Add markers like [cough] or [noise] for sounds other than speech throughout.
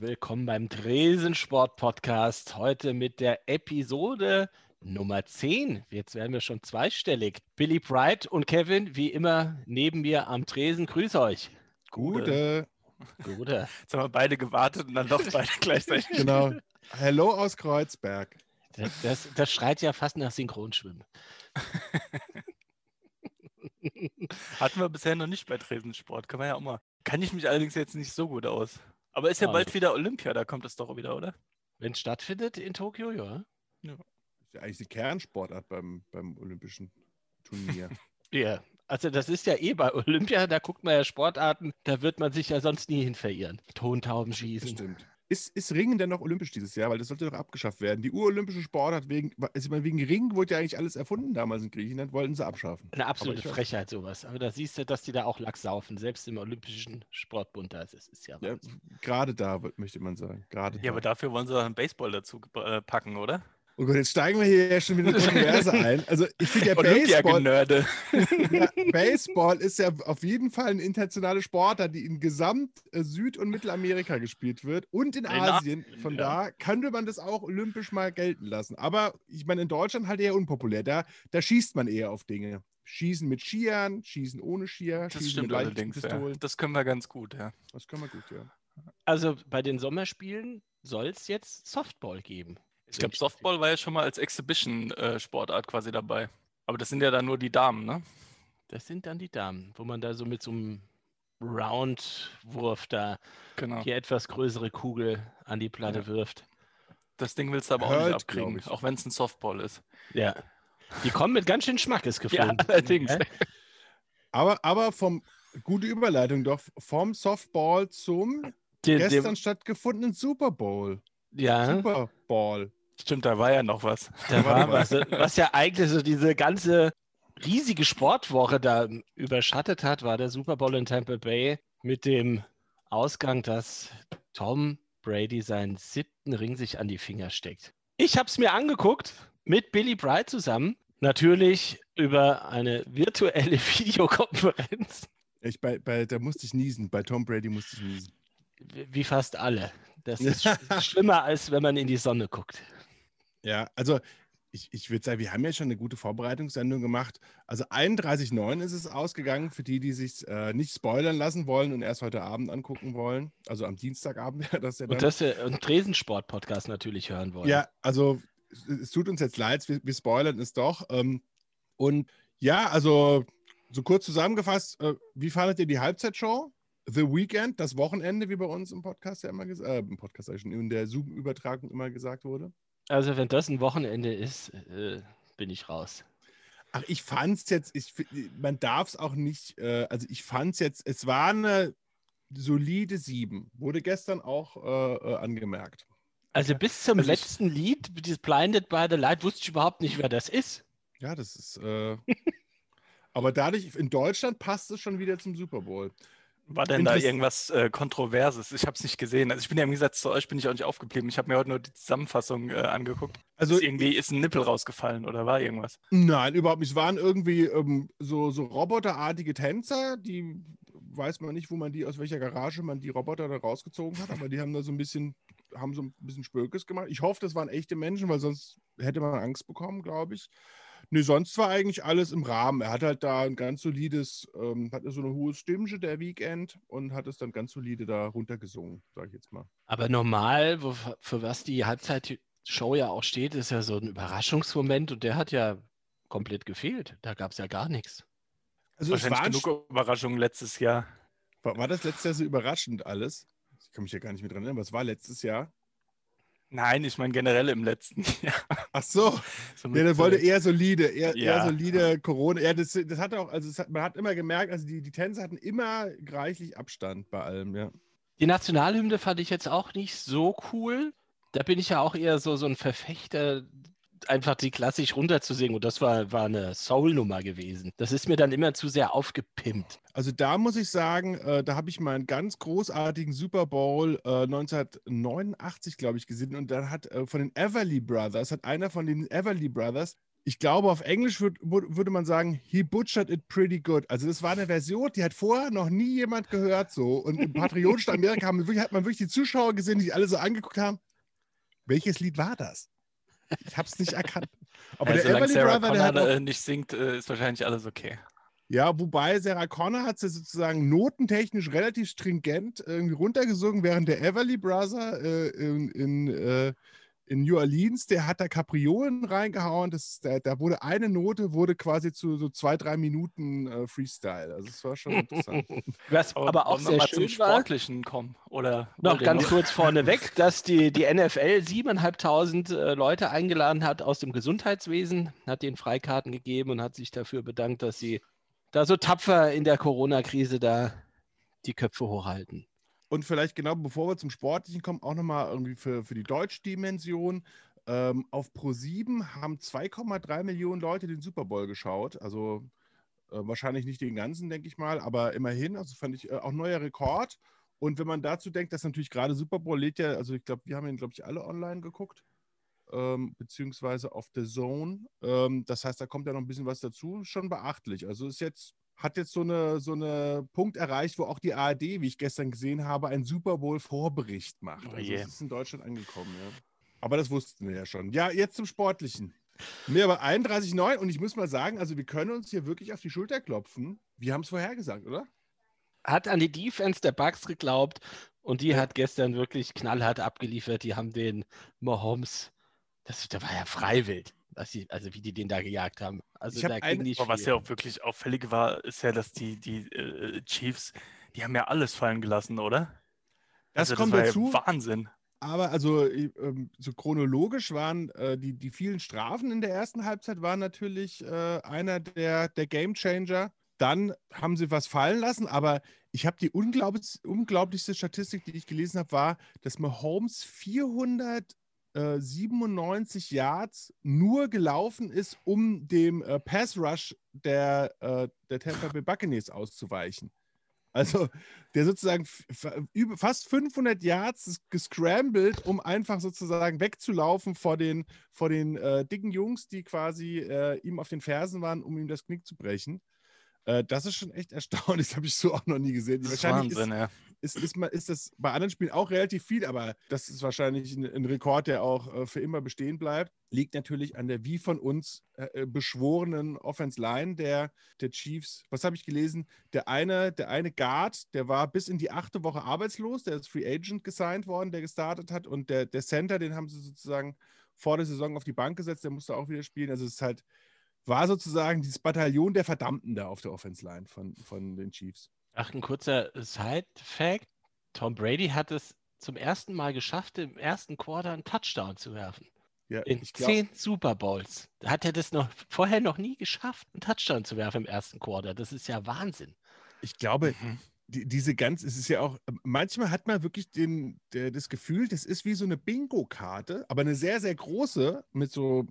Willkommen beim Dresensport Podcast. Heute mit der Episode Nummer 10. Jetzt werden wir schon zweistellig. Billy Bright und Kevin, wie immer, neben mir am Tresen. Grüß euch. Gute. Gute. Jetzt haben wir beide gewartet und dann doch beide [laughs] gleichzeitig. Genau. Hello aus Kreuzberg. Das, das, das schreit ja fast nach Synchronschwimmen. Hatten wir bisher noch nicht bei Tresensport. Kann man ja auch mal. Kann ich mich allerdings jetzt nicht so gut aus. Aber ist ja bald wieder Olympia, da kommt es doch wieder, oder? Wenn es stattfindet in Tokio, ja. Das ist ja eigentlich die Kernsportart beim, beim Olympischen Turnier. [laughs] Ja, also das ist ja eh bei Olympia, da guckt man ja Sportarten, da wird man sich ja sonst nie hin verirren. Tontauben schießen. Stimmt. Ist, ist Ringen denn noch olympisch dieses Jahr? Weil das sollte doch abgeschafft werden. Die urolympische Sportart wegen, also ich meine, wegen Ringen wurde ja eigentlich alles erfunden damals in Griechenland, wollten sie abschaffen. Eine absolute Frechheit sowas. Aber da siehst du, dass die da auch Lack saufen, selbst im Olympischen Sportbund. Das ist, ist ja, Ja, gerade da, möchte man sagen. Gerade Ja, da. aber dafür wollen sie doch einen Baseball dazu äh, packen, oder? Oh Gott, jetzt steigen wir hier ja schon wieder in Kontroverse ein. Also ich finde ja Baseball, ja, Baseball ist ja auf jeden Fall eine internationale Sportart, die in Gesamt äh, Süd- und Mittelamerika gespielt wird und in, In Asien. Asien, Von ja. da könnte man das auch olympisch mal gelten lassen. Aber ich meine, in Deutschland halt eher unpopulär. Da, da schießt man eher auf Dinge. Schießen mit Skiern, schießen ohne Skier, Das schießen stimmt mit allerdings. Ja. Pistolen. Das können wir ganz gut, ja. Das können wir gut, ja. Also bei den Sommerspielen soll es jetzt Softball geben. Ich glaube, Softball war ja schon mal als Exhibition-Sportart quasi dabei. Aber das sind ja dann nur die Damen, ne? Das sind dann die Damen, wo man da so mit so einem Roundwurf da Genau. die etwas größere Kugel an die Platte Ja. wirft. Das Ding willst du aber auch Hurlt, nicht abkriegen, auch wenn es ein Softball ist. Ja. Die kommen mit ganz schön Schmackes geflogen. allerdings. Hä? Aber, aber vom, gute Überleitung doch, vom Softball zum Den- gestern dem- stattgefundenen Super Bowl. ja, Super Bowl. Stimmt, da war ja noch was. da war was, was ja eigentlich so diese ganze riesige Sportwoche da überschattet hat, war der Super Bowl in Tampa Bay mit dem Ausgang, dass Tom Brady seinen siebten Ring sich an die Finger steckt. Ich habe es mir angeguckt mit Billy Bright zusammen, natürlich über eine virtuelle [laughs] Videokonferenz, Ich, bei, bei, da musste ich niesen. Bei Tom Brady musste ich niesen. wie fast alle. Das [laughs] ist sch- schlimmer, als wenn man in die Sonne guckt. Ja, also ich, ich würde sagen, wir haben ja schon eine gute Vorbereitungssendung gemacht. Also 31,9 ist es ausgegangen für die, die sich äh, nicht spoilern lassen wollen und erst heute Abend angucken wollen. Also am Dienstagabend [laughs] wäre das ja dann. Und das wir einen Tresensport-Podcast natürlich hören wollen. Ja, also es, tut uns jetzt leid, wir, wir spoilern es doch. Ähm, und ja, also so kurz zusammengefasst, äh, wie fandet ihr die Halbzeitshow? The Weekend, das Wochenende, wie bei uns im Podcast ja immer gesagt, äh, im Podcast schon, in der Zoom-Übertragung immer gesagt wurde. Also wenn das ein Wochenende ist, äh, bin ich raus. Ach, ich fand es jetzt, ich, man darf es auch nicht, äh, also ich fand es jetzt, es war eine solide 7, wurde gestern auch äh, äh, angemerkt. Also bis zum Also ich- letzten Lied, dieses Blinded by the Light, wusste ich überhaupt nicht, wer das ist. Ja, das ist, äh, [laughs] aber dadurch, in Deutschland passt es schon wieder zum Super Bowl. War denn da irgendwas äh, Kontroverses? Ich habe es nicht gesehen. Also ich bin ja im Gegensatz zu euch bin ich auch nicht aufgeblieben. Ich habe mir heute nur die Zusammenfassung äh, angeguckt. Also ist irgendwie ist ein Nippel rausgefallen oder war irgendwas? Nein, überhaupt nicht. Es waren irgendwie ähm, so, so roboterartige Tänzer, die weiß man nicht, wo man die, aus welcher Garage man die Roboter da rausgezogen hat, aber die haben da so ein bisschen, haben so ein bisschen Spökes gemacht. Ich hoffe, das waren echte Menschen, weil sonst hätte man Angst bekommen, glaube ich. Nee, sonst war eigentlich alles im Rahmen. Er hat halt da ein ganz solides, ähm, hat so eine hohe Stimmche, der Weekend, und hat es dann ganz solide da runtergesungen, sage ich jetzt mal. Aber normal, wo, für was die Halbzeitshow ja auch steht, ist ja so ein Überraschungsmoment und der hat ja komplett gefehlt. Da gab es ja gar nichts. Also es Wahrscheinlich war, genug Überraschungen letztes Jahr. war, war das letztes Jahr so überraschend alles? Ich kann mich ja gar nicht mehr dran erinnern, aber es war letztes Jahr. Nein, ich meine generell im letzten [laughs] Jahr. Ach so, So ja, das wollte eher solide, eher, eher Ja. solide Corona. Ja, das, das hat auch, also hat, man hat immer gemerkt, also die, die Tänzer hatten immer reichlich Abstand bei allem, ja. Die Nationalhymne fand ich jetzt auch nicht so cool. Da bin ich ja auch eher so, so ein Verfechter, einfach die klassisch runterzusingen. Und das war, war eine Soul-Nummer gewesen. Das ist mir dann immer zu sehr aufgepimpt. Also da muss ich sagen, äh, da habe ich mal einen ganz großartigen Super Bowl äh, 1989, glaube ich, gesehen. Und dann hat äh, von den Everly Brothers, hat einer von den Everly Brothers ich glaube, auf Englisch würd, würde man sagen, he butchered it pretty good. Also das war eine Version, die hat vorher noch nie jemand gehört so. Und im patriotischen Amerika haben, hat man wirklich die Zuschauer gesehen, die alle so angeguckt haben. Welches Lied war das? Ich habe es nicht erkannt. Aber ja, der Everly Sarah Brother, der hat auch, nicht singt, äh, ist wahrscheinlich alles okay. Ja, wobei Sarah Connor hat sie sozusagen notentechnisch relativ stringent irgendwie runtergesungen, während der Everly Brother äh, in, in äh, in New Orleans, der hat da Kapriolen reingehauen. Das, da, da, wurde eine Note, wurde quasi zu so zwei, drei Minuten äh, Freestyle. Also es war schon interessant. [laughs] Was aber, auch sehr schön zum Sportlichen kommen. Oder noch ganz noch? kurz vorneweg, dass die, die NFL 7.500 äh, Leute eingeladen hat aus dem Gesundheitswesen, hat ihnen Freikarten gegeben und hat sich dafür bedankt, dass sie da so tapfer in der Corona-Krise da die Köpfe hochhalten. Und vielleicht genau bevor wir zum Sportlichen kommen, auch nochmal irgendwie für, für die Deutschdimension. Ähm, auf Pro7 haben 2,3 Millionen Leute den Super Bowl geschaut. Also äh, wahrscheinlich nicht den ganzen, denke ich mal, aber immerhin. Also fand ich äh, auch neuer Rekord. Und wenn man dazu denkt, dass natürlich gerade Super Bowl lädt ja, also ich glaube, wir haben ihn, glaube ich, alle online geguckt, ähm, beziehungsweise auf The Zone. Ähm, das heißt, da kommt ja noch ein bisschen was dazu, schon beachtlich. Also ist jetzt hat jetzt so eine, so eine Punkt erreicht, wo auch die ARD, wie ich gestern gesehen habe, einen Super Bowl-Vorbericht macht. Oh also es ist in Deutschland angekommen, ja. Aber das wussten wir ja schon. Ja, jetzt zum Sportlichen. Nee, aber 31,9 und ich muss mal sagen, also wir können uns hier wirklich auf die Schulter klopfen. Wir haben es vorhergesagt, oder? Hat an die Defense der Bucks geglaubt und die hat gestern wirklich knallhart abgeliefert. Die haben den Mahomes, das, der war ja freiwillig also wie die den da gejagt haben. Also da ging aber was ja auch wirklich auffällig war, ist ja, dass die, die äh, Chiefs, die haben ja alles fallen gelassen, oder? Das also, kommt das dazu. Ja Wahnsinn. Aber also ähm, so chronologisch waren äh, die, die vielen Strafen in der ersten Halbzeit waren natürlich äh, einer der, der Game Changer. Dann haben sie was fallen lassen, aber ich habe die unglaublich, unglaublichste Statistik, die ich gelesen habe, war, dass Mahomes 400 97 äh, Yards nur gelaufen ist, um dem äh, Pass Rush der, äh, der Tampa Bay Buccaneers auszuweichen. Also der sozusagen fast 500 Yards gescrambled, um einfach sozusagen wegzulaufen vor den, vor den äh, dicken Jungs, die quasi äh, ihm auf den Fersen waren, um ihm das Knick zu brechen. Äh, das ist schon echt erstaunlich. [laughs] Das habe ich so auch noch nie gesehen. Das wahrscheinlich Wahnsinn, ist, ja. Ist, ist, ist, das bei anderen Spielen auch relativ viel, aber das ist wahrscheinlich ein, ein Rekord, der auch äh, für immer bestehen bleibt. Liegt natürlich an der wie von uns äh, äh beschworenen Offense Line der, der Chiefs. Was habe ich gelesen? Der eine, der eine Guard, der war bis in die achte Woche arbeitslos, der ist Free Agent gesigned worden, der gestartet hat. Und der, der Center, den haben sie sozusagen vor der Saison auf die Bank gesetzt, der musste auch wieder spielen. Also es ist halt war sozusagen dieses Bataillon der Verdammten da auf der Offense Line von, von den Chiefs. Ach, ein kurzer Side-Fact. Tom Brady hat es zum ersten Mal geschafft, im ersten Quarter einen Touchdown zu werfen. Ja, in glaub... zehn Super Bowls. Hat er das noch vorher noch nie geschafft, einen Touchdown zu werfen im ersten Quarter. Das ist ja Wahnsinn. Ich glaube, mhm die, diese ganz, es ist ja auch, manchmal hat man wirklich den, der, das Gefühl, das ist wie so eine Bingo-Karte, aber eine sehr, sehr große, mit so,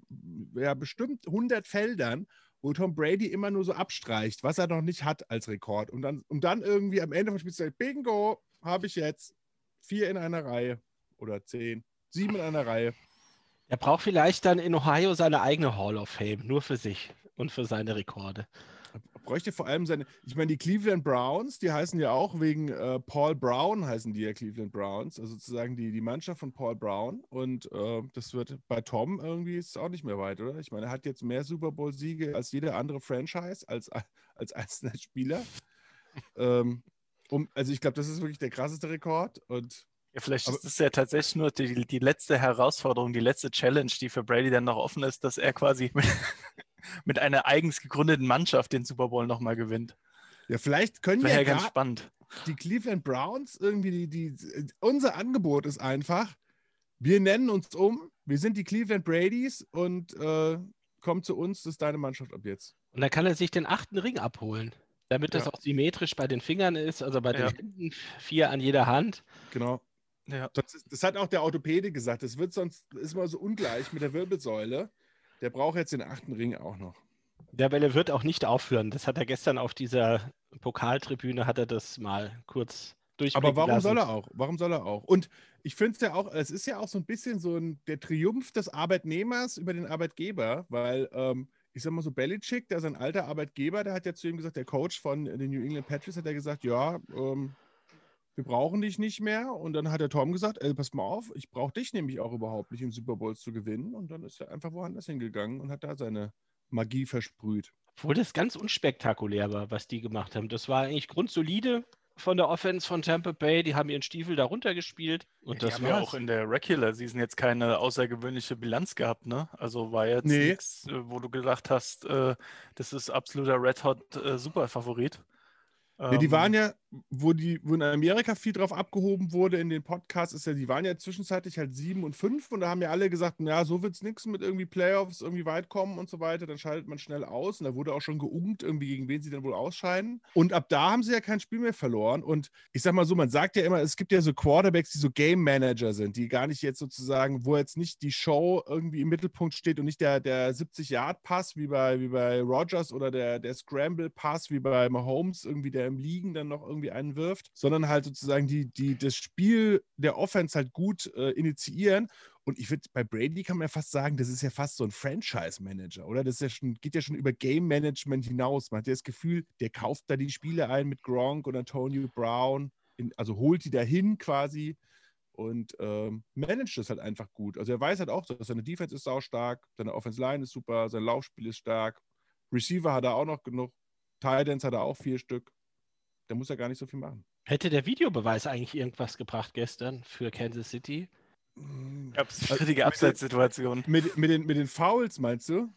ja, bestimmt 100 Feldern, wo Tom Brady immer nur so abstreicht, was er noch nicht hat als Rekord. Und dann, und dann irgendwie am Ende vom Spiel sagt, Bingo, habe ich jetzt vier in einer Reihe oder zehn, sieben in einer Reihe. Er braucht vielleicht dann in Ohio seine eigene Hall of Fame, nur für sich und für seine Rekorde bräuchte vor allem seine. Ich meine, die Cleveland Browns, die heißen ja auch wegen äh, Paul Brown, heißen die ja Cleveland Browns, also sozusagen die, die Mannschaft von Paul Brown. Und äh, das wird bei Tom irgendwie ist auch nicht mehr weit, oder? Ich meine, er hat jetzt mehr Super Bowl-Siege als jede andere Franchise, als, [laughs] als einzelner Spieler. ähm, um, also ich glaube, das ist wirklich der krasseste Rekord. Und ja, vielleicht aber, ist es ja tatsächlich nur die, die letzte Herausforderung, die letzte Challenge, die für Brady dann noch offen ist, dass er quasi [laughs] mit einer eigens gegründeten Mannschaft den Super Bowl nochmal gewinnt. Ja, vielleicht können ja ganz spannend. die Cleveland Browns irgendwie, die, die, unser Angebot ist einfach, wir nennen uns um, wir sind die Cleveland Bradys und äh, komm zu uns, das ist deine Mannschaft ab jetzt. Und dann kann er sich den achten Ring abholen, damit das ja. auch symmetrisch bei den Fingern ist, also bei den ja. Händen, vier an jeder Hand. Genau. Ja. Das, ist, das, hat auch der Orthopäde gesagt. Das wird sonst ist mal so ungleich mit der Wirbelsäule. Der braucht jetzt den achten Ring auch noch. Der Welle wird auch nicht aufhören. Das hat er gestern auf dieser Pokaltribüne, hat er das mal kurz Aber warum soll er auch? Warum soll er auch? Und ich finde es ja auch, es ist ja auch so ein bisschen so ein, der Triumph des Arbeitnehmers über den Arbeitgeber, weil ähm, ich sag mal so, Belichick, der ist ein alter Arbeitgeber, der hat ja zu ihm gesagt, der Coach von den New England Patriots hat ja gesagt, ja, ähm, wir brauchen dich nicht mehr. Und dann hat der Tom gesagt, ey, pass mal auf, ich brauche dich nämlich auch überhaupt nicht, um Super Bowls zu gewinnen. Und dann ist er einfach woanders hingegangen und hat da seine Magie versprüht. Obwohl das ganz unspektakulär war, was die gemacht haben. Das war eigentlich grundsolide von der Offense von Tampa Bay. Die haben ihren Stiefel da runtergespielt. Und die das war ja auch in der Regular Season jetzt keine außergewöhnliche Bilanz gehabt, ne? Also war jetzt Nee. nichts, äh, wo du gedacht hast, äh, das ist absoluter Red Hot äh, Superfavorit. Ja, die Ähm, waren ja, wo, die, wo in Amerika viel drauf abgehoben wurde in den Podcasts, ist ja, die waren ja zwischenzeitlich halt sieben und fünf und da haben ja alle gesagt, ja, so wird es nichts mit irgendwie Playoffs, irgendwie weit kommen und so weiter. Dann schaltet man schnell aus und da wurde auch schon geungt, irgendwie gegen wen sie dann wohl ausscheiden. Und ab da haben sie ja kein Spiel mehr verloren. Und ich sag mal so, man sagt ja immer, es gibt ja so Quarterbacks, die so Game Manager sind, die gar nicht jetzt sozusagen, wo jetzt nicht die Show irgendwie im Mittelpunkt steht und nicht der, der 70-Yard-Pass wie bei, wie bei Rogers oder der, der Scramble-Pass wie bei Mahomes, irgendwie der im Liegen dann noch irgendwie einen wirft, sondern halt sozusagen die, die das Spiel der Offense halt gut äh, initiieren. Und ich finde, bei Brady kann man ja fast sagen, das ist ja fast so ein Franchise-Manager, oder? Das ja schon, geht ja schon über Game-Management hinaus. Man hat ja das Gefühl, der kauft da die Spiele ein mit Gronk und Antonio Brown, in, also holt die dahin quasi und ähm, managt das halt einfach gut. Also er weiß halt auch, dass seine Defense ist saustark, seine Offense Line ist super, sein Laufspiel ist stark, Receiver hat er auch noch genug, Titans hat er auch vier Stück. Da muss er gar nicht so viel machen. Hätte der Videobeweis eigentlich irgendwas gebracht gestern für Kansas City? Abstrittige Abseitssituation. Mit, mit, den, mit den Fouls meinst du?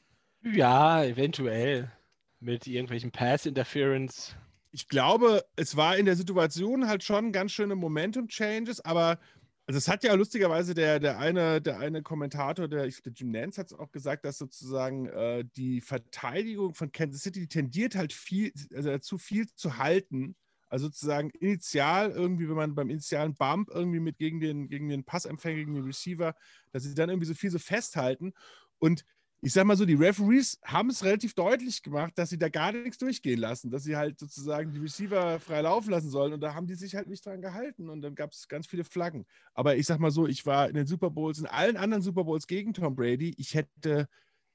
Ja, eventuell. Mit irgendwelchen Pass-Interference. Ich glaube, es war in der Situation halt schon ganz schöne Momentum-Changes, aber also es hat ja lustigerweise der, der, eine, der eine Kommentator, der, der Jim Nance hat es auch gesagt, dass sozusagen äh, die Verteidigung von Kansas City die tendiert halt viel, also dazu viel zu halten. Also sozusagen initial irgendwie, wenn man beim initialen Bump irgendwie mit gegen den, gegen den Passempfänger, gegen den Receiver, dass sie dann irgendwie so viel so festhalten. Und ich sag mal so, die Referees haben es relativ deutlich gemacht, dass sie da gar nichts durchgehen lassen, dass sie halt sozusagen die Receiver frei laufen lassen sollen und da haben die sich halt nicht dran gehalten und dann gab es ganz viele Flaggen. Aber ich sag mal so, ich war in den Super Bowls, in allen anderen Super Bowls gegen Tom Brady, ich hätte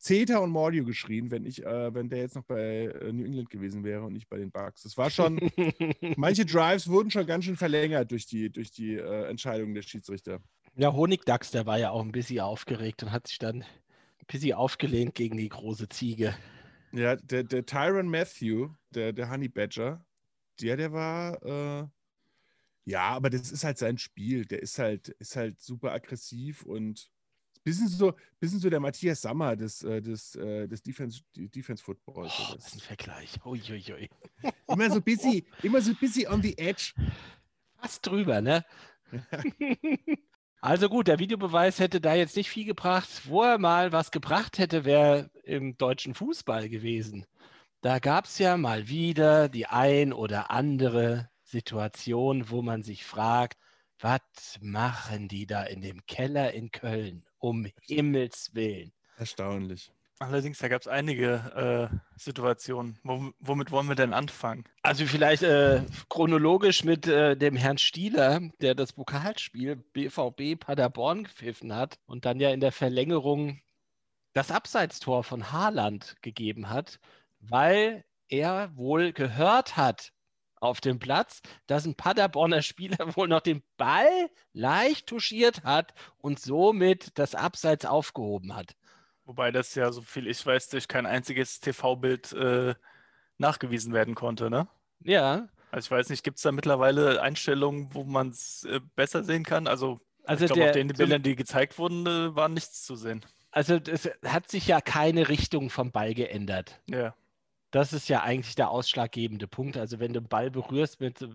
Zeta und Mordio geschrien, wenn ich, äh, wenn der jetzt noch bei äh, New England gewesen wäre und nicht bei den Bucks. Das war schon, [laughs] manche Drives wurden schon ganz schön verlängert durch die, durch die äh, Entscheidungen der Schiedsrichter. Ja, Honigdachs, der war ja auch ein bisschen aufgeregt und hat sich dann bisschen aufgelehnt gegen die große Ziege. Ja, der, der Tyron Matthew, der, der Honey Badger, der, der war, äh, ja, aber das ist halt sein Spiel. Der ist halt, ist halt super aggressiv und bisschen so, bisschen so der Matthias Sammer des, äh, des, äh, des Defense, Defense Footballs. Oh, das ist ein Vergleich. Uiuiui. [laughs] Immer so busy, immer so busy on the edge. Fast drüber, ne? [laughs] Also gut, der Videobeweis hätte da jetzt nicht viel gebracht. Wo er mal was gebracht hätte, wäre im deutschen Fußball gewesen. Da gab es ja mal wieder die ein oder andere Situation, wo man sich fragt, was machen die da in dem Keller in Köln? Um Himmels Willen. Erstaunlich. Allerdings, da gab es einige äh, Situationen. Wo, womit wollen wir denn anfangen? Also vielleicht äh, chronologisch mit äh, dem Herrn Stieler, der das Pokalspiel BVB Paderborn gepfiffen hat und dann ja in der Verlängerung das Abseitstor von Haaland gegeben hat, weil er wohl gehört hat auf dem Platz, dass ein Paderborner Spieler wohl noch den Ball leicht touchiert hat und somit das Abseits aufgehoben hat. Wobei das ja, so viel ich weiß, durch kein einziges TV-Bild äh, nachgewiesen werden konnte, ne? Ja, Also ich weiß nicht, gibt es da mittlerweile Einstellungen, wo man es äh, besser sehen kann? Also, also ich glaube, auf den Bildern, die gezeigt wurden, äh, war nichts zu sehen. also es hat sich ja keine Richtung vom Ball geändert. Ja. Das ist ja eigentlich der ausschlaggebende Punkt. Also wenn du einen Ball berührst mit äh,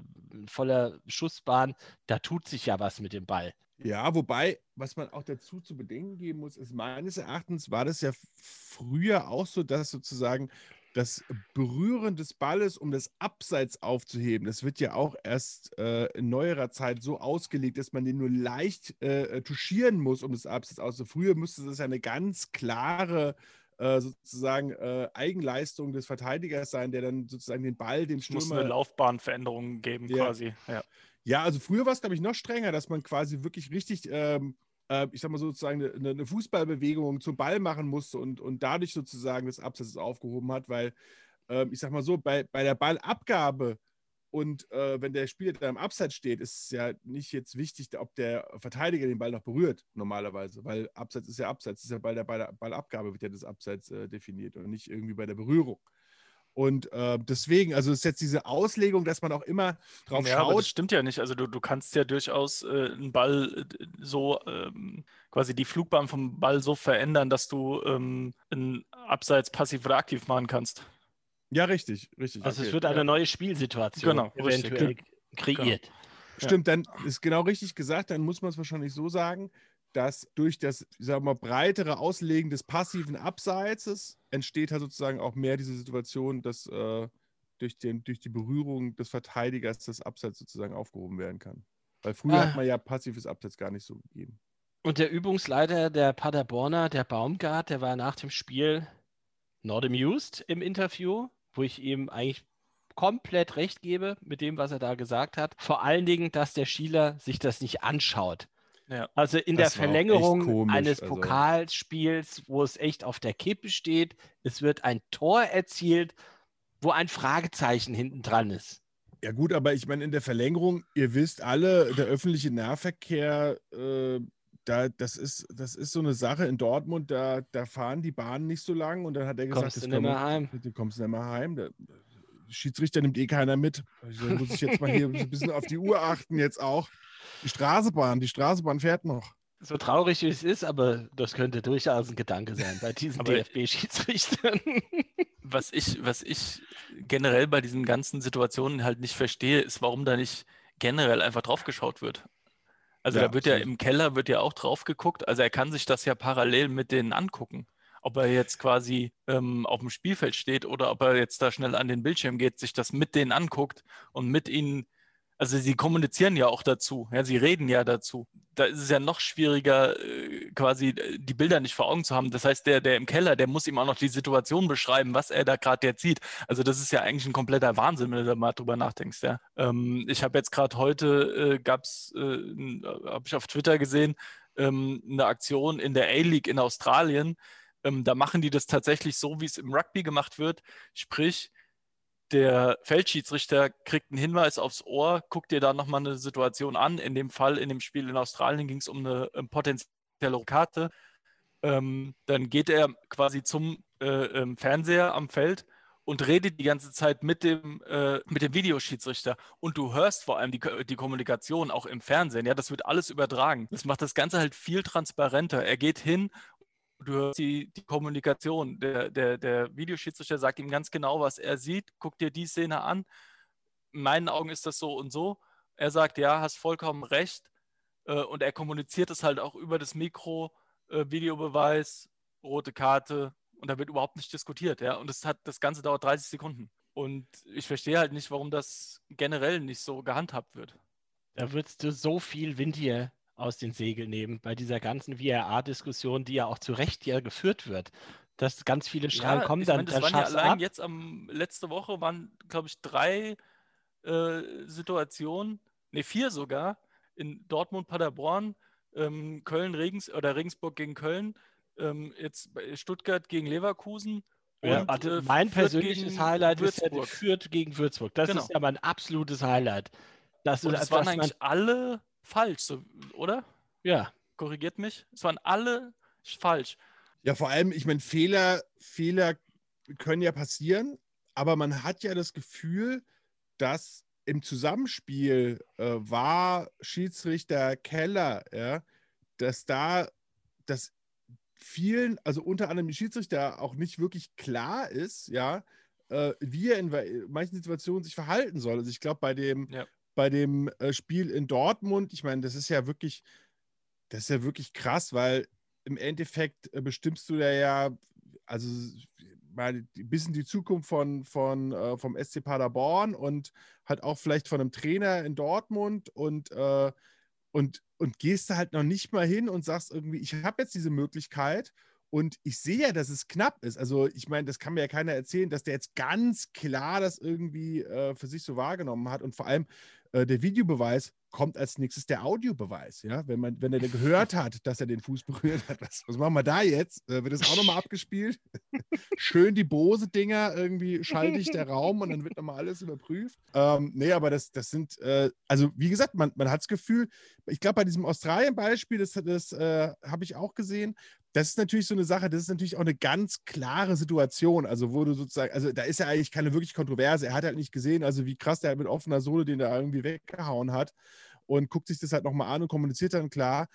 voller Schussbahn, da tut sich ja was mit dem Ball. Ja, wobei, was man auch dazu zu bedenken geben muss, ist meines Erachtens war das ja früher auch so, dass sozusagen das Berühren des Balles, um das Abseits aufzuheben, das wird ja auch erst äh, in neuerer Zeit so ausgelegt, dass man den nur leicht äh, touchieren muss, um das Abseits auszuführen. Früher müsste das ja eine ganz klare äh, sozusagen äh, Eigenleistung des Verteidigers sein, der dann sozusagen den Ball dem Es muss Stürmer eine Laufbahnveränderung geben, Ja. quasi. Ja. Ja, also früher war es, glaube ich, noch strenger, dass man quasi wirklich richtig, ähm, äh, ich sag mal sozusagen, eine, eine, Fußballbewegung zum Ball machen musste und, und dadurch sozusagen das Abseits aufgehoben hat, weil, äh, ich sag mal so, bei, bei der Ballabgabe und äh, wenn der Spieler da im Abseits steht, ist es ja nicht jetzt wichtig, ob der Verteidiger den Ball noch berührt, normalerweise, weil Abseits ist ja Abseits, ist ja bei der, bei der Ballabgabe wird ja das Abseits äh, definiert und nicht irgendwie bei der Berührung. Und äh, deswegen, also ist jetzt diese Auslegung, dass man auch immer drauf ja, schaut. Aber das stimmt ja nicht. Also du, du kannst ja durchaus äh, einen Ball äh, so ähm, quasi die Flugbahn vom Ball so verändern, dass du ähm, einen Abseits passiv oder aktiv machen kannst. Ja, richtig, richtig. Also okay. es wird eine ja. neue Spielsituation genau, eventuell richtig. kreiert. Genau. Stimmt, dann ist genau richtig gesagt, dann muss man es wahrscheinlich so sagen, dass durch das, sagen wir mal, breitere Auslegen des passiven Abseitses entsteht halt sozusagen auch mehr diese Situation, dass äh, durch, den, durch die Berührung des Verteidigers das Abseits sozusagen aufgehoben werden kann. Weil früher ah. hat man ja passives Abseits gar nicht so gegeben. Und der Übungsleiter der Paderborner, der Baumgart, der war nach dem Spiel not amused im Interview, wo ich ihm eigentlich komplett recht gebe mit dem, was er da gesagt hat. Vor allen Dingen, dass der Schieler sich das nicht anschaut. Ja. Also in das der Verlängerung komisch, eines also. Pokalspiels, wo es echt auf der Kippe steht, es wird ein Tor erzielt, wo ein Fragezeichen hinten dran ist. Ja gut, aber ich meine, in der Verlängerung, ihr wisst alle, der öffentliche Nahverkehr, äh, da, das, ist, das ist so eine Sache in Dortmund, da, da fahren die Bahnen nicht so lang und dann hat er gesagt, kommst du nicht mehr heim. Du kommst nicht mehr heim. Der Schiedsrichter nimmt eh keiner mit. Also muss ich jetzt mal hier ein bisschen auf die Uhr achten jetzt auch. Die Straßenbahn, die Straßenbahn fährt noch. So traurig wie es ist, aber das könnte durchaus ein Gedanke sein bei diesen [laughs] DFB-Schiedsrichtern. [laughs] Was ich, was ich generell bei diesen ganzen Situationen halt nicht verstehe, ist, warum da nicht generell einfach drauf geschaut wird. Also ja, da wird ja im Keller wird ja auch drauf geguckt. Also er kann sich das ja parallel mit denen angucken. Ob er jetzt quasi ähm, auf dem Spielfeld steht oder ob er jetzt da schnell an den Bildschirm geht, sich das mit denen anguckt und mit ihnen also sie kommunizieren ja auch dazu, ja, sie reden ja dazu. Da ist es ja noch schwieriger, äh, quasi äh, die Bilder nicht vor Augen zu haben. Das heißt, der, der im Keller, der muss ihm auch noch die Situation beschreiben, was er da gerade jetzt sieht. Also das ist ja eigentlich ein kompletter Wahnsinn, wenn du da mal drüber nachdenkst. Ja. Ähm, ich habe jetzt gerade heute, äh, gab es, äh, habe ich auf Twitter gesehen, ähm, eine Aktion in der A-League in Australien. Ähm, da machen die das tatsächlich so, wie es im Rugby gemacht wird. Sprich, der Feldschiedsrichter kriegt einen Hinweis aufs Ohr, guckt dir da nochmal eine Situation an. In dem Fall, in dem Spiel in Australien ging es um eine um potenzielle Karte. Ähm, dann geht er quasi zum äh, ähm, Fernseher am Feld und redet die ganze Zeit mit dem, äh, mit dem Videoschiedsrichter. Und du hörst vor allem die, die Kommunikation auch im Fernsehen. Ja, das wird alles übertragen. Das macht das Ganze halt viel transparenter. Er geht hin du hörst die, die Kommunikation. Der, der, der Videoschiedsrichter sagt ihm ganz genau, was er sieht. Guck dir die Szene an. In meinen Augen ist das so und so. Er sagt, ja, hast vollkommen recht. Äh, und er kommuniziert es halt auch über das Mikro, äh, Videobeweis, rote Karte. Und da wird überhaupt nicht diskutiert. Ja? Und das, hat, das Ganze dauert 30 Sekunden. Und ich verstehe halt nicht, warum das generell nicht so gehandhabt wird. Da würdest du so viel Wind hier aus den Segeln nehmen bei dieser ganzen VRA-Diskussion, die ja auch zu Recht ja geführt wird. Dass ganz viele schreien, ja, kommen dann, meine, das dann waren ja allein ab. jetzt am letzte Woche waren, glaube ich, drei äh, Situationen, ne, vier sogar, in Dortmund, Paderborn, ähm, Köln, Regens oder Regensburg gegen Köln, ähm, jetzt Stuttgart gegen Leverkusen. Ja, und, also mein persönliches Highlight Würzburg. ist ja Fürth gegen Würzburg. Das genau. ist ja mein absolutes Highlight. Das, und das waren eigentlich alle falsch, so, oder? Ja. Korrigiert mich. Es waren alle falsch. Ja, vor allem, ich meine, Fehler, Fehler können ja passieren, aber man hat ja das Gefühl, dass im Zusammenspiel äh, war Schiedsrichter Keller, ja, dass da das vielen, also unter anderem die Schiedsrichter auch nicht wirklich klar ist, ja, äh, wie er in manchen Situationen sich verhalten soll. Also ich glaube, bei dem ja bei dem äh, Spiel in Dortmund, ich meine, das ist ja wirklich, das ist ja wirklich krass, weil im Endeffekt äh, bestimmst du ja, ja also mal ein bisschen die Zukunft von, von, äh, vom SC Paderborn und halt auch vielleicht von einem Trainer in Dortmund und, äh, und, und gehst da halt noch nicht mal hin und sagst irgendwie, ich habe jetzt diese Möglichkeit und ich sehe ja, dass es knapp ist. Also, ich meine, das kann mir ja keiner erzählen, dass der jetzt ganz klar das irgendwie äh, für sich so wahrgenommen hat. Und vor allem, äh, der Videobeweis kommt als nächstes der Audiobeweis. Ja? Wenn, man, wenn er gehört hat, dass er den Fuß berührt hat, was, was machen wir da jetzt? Äh, wird das auch nochmal abgespielt? [laughs] Schön die Bose-Dinger, irgendwie schalte ich der Raum und dann wird nochmal alles überprüft. Ähm, nee, aber das, das sind, äh, also wie gesagt, man, man hat das Gefühl, ich glaube, bei diesem Australien-Beispiel, das, das äh, habe ich auch gesehen, das ist natürlich so eine Sache, das ist natürlich auch eine ganz klare Situation. Also, wo du sozusagen, also da ist ja eigentlich keine wirklich Kontroverse. Er hat halt nicht gesehen, also wie krass der halt mit offener Sohle den da irgendwie weggehauen hat und guckt sich das halt nochmal an und kommuniziert dann klar.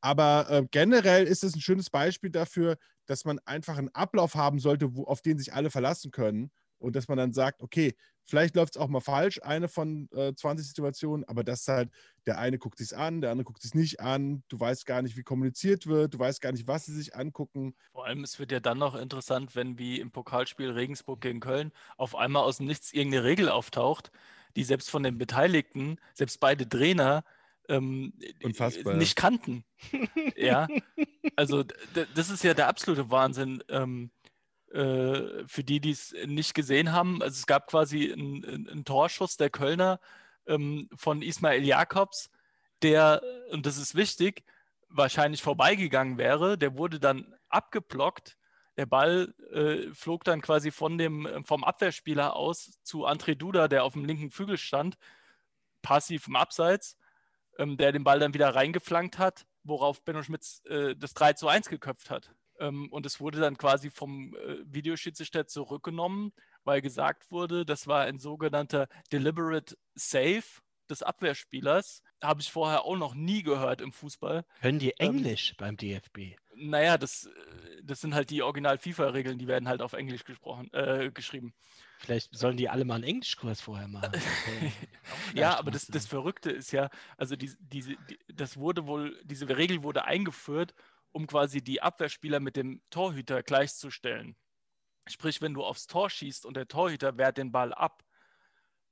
Aber äh, generell ist es ein schönes Beispiel dafür, dass man einfach einen Ablauf haben sollte, wo, auf den sich alle verlassen können und dass man dann sagt, okay, vielleicht läuft es auch mal falsch, eine von äh, 20 Situationen, aber das ist halt, der eine guckt sich an, der andere guckt sich nicht an, du weißt gar nicht, wie kommuniziert wird, du weißt gar nicht, was sie sich angucken. Vor allem, es wird ja dann noch interessant, wenn wie im Pokalspiel Regensburg gegen Köln auf einmal aus dem Nichts irgendeine Regel auftaucht, die selbst von den Beteiligten, selbst beide Trainer, ähm, nicht kannten. ja, also das ist ja der absolute Wahnsinn. Ähm, äh, für die, die es nicht gesehen haben, also es gab quasi einen, einen Torschuss der Kölner ähm, von Ismail Jakobs, der, und das ist wichtig, wahrscheinlich vorbeigegangen wäre. Der wurde dann abgeblockt. Der Ball äh, flog dann quasi von dem, vom Abwehrspieler aus zu André Duda, der auf dem linken Flügel stand, passiv im Abseits, ähm, der den Ball dann wieder reingeflankt hat, worauf Benno Schmitz äh, das 3 zu 1 geköpft hat. Ähm, und es wurde dann quasi vom äh, Videoschiedsrichter zurückgenommen, weil gesagt wurde, das war ein sogenannter deliberate Save des Abwehrspielers. Habe ich vorher auch noch nie gehört im Fußball. Können die ähm, Englisch ähm, beim DFB? Naja, das, äh, das sind halt die Original-FIFA-Regeln, die werden halt auf Englisch gesprochen, äh, geschrieben. Vielleicht sollen die alle mal einen Englischkurs vorher machen. [laughs] ja, aber das, das Verrückte ist ja, also die, diese, die, das wurde wohl, diese Regel wurde eingeführt, um quasi die Abwehrspieler mit dem Torhüter gleichzustellen. Sprich, wenn du aufs Tor schießt und der Torhüter wehrt den Ball ab,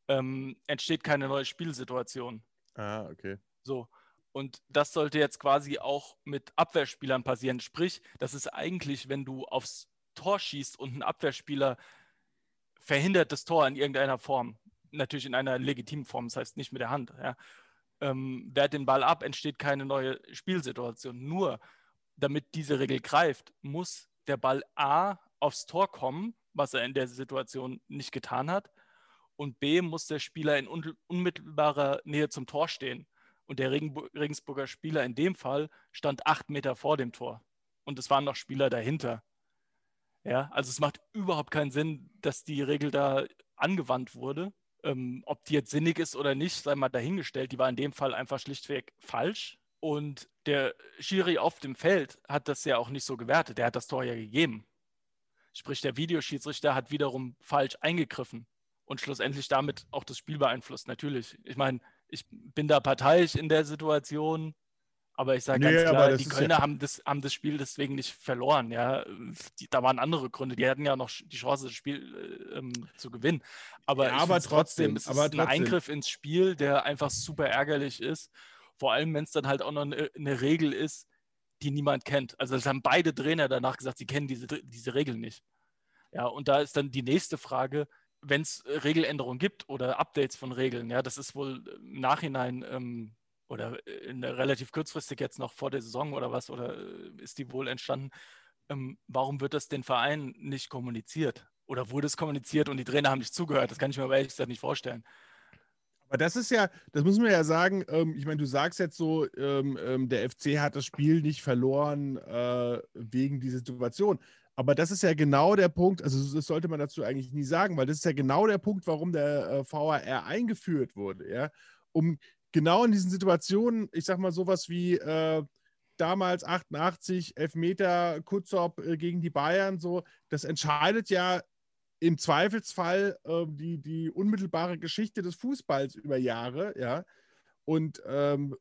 ähm, entsteht keine neue Spielsituation. Ah, okay. So. Und das sollte jetzt quasi auch mit Abwehrspielern passieren. Sprich, das ist eigentlich, wenn du aufs Tor schießt und ein Abwehrspieler verhindert das Tor in irgendeiner Form. Natürlich in einer legitimen Form, das heißt nicht mit der Hand. Ja. Ähm, wehrt den Ball ab, entsteht keine neue Spielsituation. Nur damit diese Regel greift, muss der Ball A aufs Tor kommen, was er in der Situation nicht getan hat, und B muss der Spieler in unmittelbarer Nähe zum Tor stehen. Und der Regensburger Spieler in dem Fall stand acht Meter vor dem Tor. Und es waren noch Spieler dahinter. Ja, also es macht überhaupt keinen Sinn, dass die Regel da angewandt wurde. Ähm, ob die jetzt sinnig ist oder nicht, sei mal dahingestellt. Die war in dem Fall einfach schlichtweg falsch. Und der Schiri auf dem Feld hat das ja auch nicht so gewertet. Der hat das Tor ja gegeben. Sprich, der Videoschiedsrichter hat wiederum falsch eingegriffen und schlussendlich damit auch das Spiel beeinflusst. Natürlich. Ich meine, ich bin da parteiisch in der Situation, aber ich sage nee, ganz klar, die Kölner ja haben, das, haben das Spiel deswegen nicht verloren. Ja, die, da waren andere Gründe. Die hatten ja noch die Chance, das Spiel äh, ähm, zu gewinnen. Aber, ja, aber trotzdem, es ist aber trotzdem. ein Eingriff ins Spiel, der einfach super ärgerlich ist. Vor allem, wenn es dann halt auch noch eine, eine, Regel ist, die niemand kennt. Also es haben beide Trainer danach gesagt, sie kennen diese, diese Regel nicht. Ja, und da ist dann die nächste Frage, wenn es Regeländerungen gibt oder Updates von Regeln, ja, das ist wohl im Nachhinein ähm, oder in relativ kurzfristig jetzt noch vor der Saison oder was, oder äh, ist die wohl entstanden, ähm, warum wird das den Vereinen nicht kommuniziert? Oder wurde es kommuniziert und die Trainer haben nicht zugehört? Das kann ich mir aber ehrlich gesagt nicht vorstellen. Aber das ist ja, das muss man ja sagen, ähm, ich meine, du sagst jetzt so, ähm, ähm, der FC hat das Spiel nicht verloren äh, wegen dieser Situation. Aber das ist ja genau der Punkt, also das sollte man dazu eigentlich nie sagen, weil das ist ja genau der Punkt, warum der äh, VAR eingeführt wurde, ja. Um genau in diesen Situationen, ich sag mal, sowas wie äh, damals 88, Elfmeter, Kutzop äh, gegen die Bayern, so, das entscheidet ja im Zweifelsfall äh, die, die unmittelbare Geschichte des Fußballs über Jahre, ja. Und, ähm,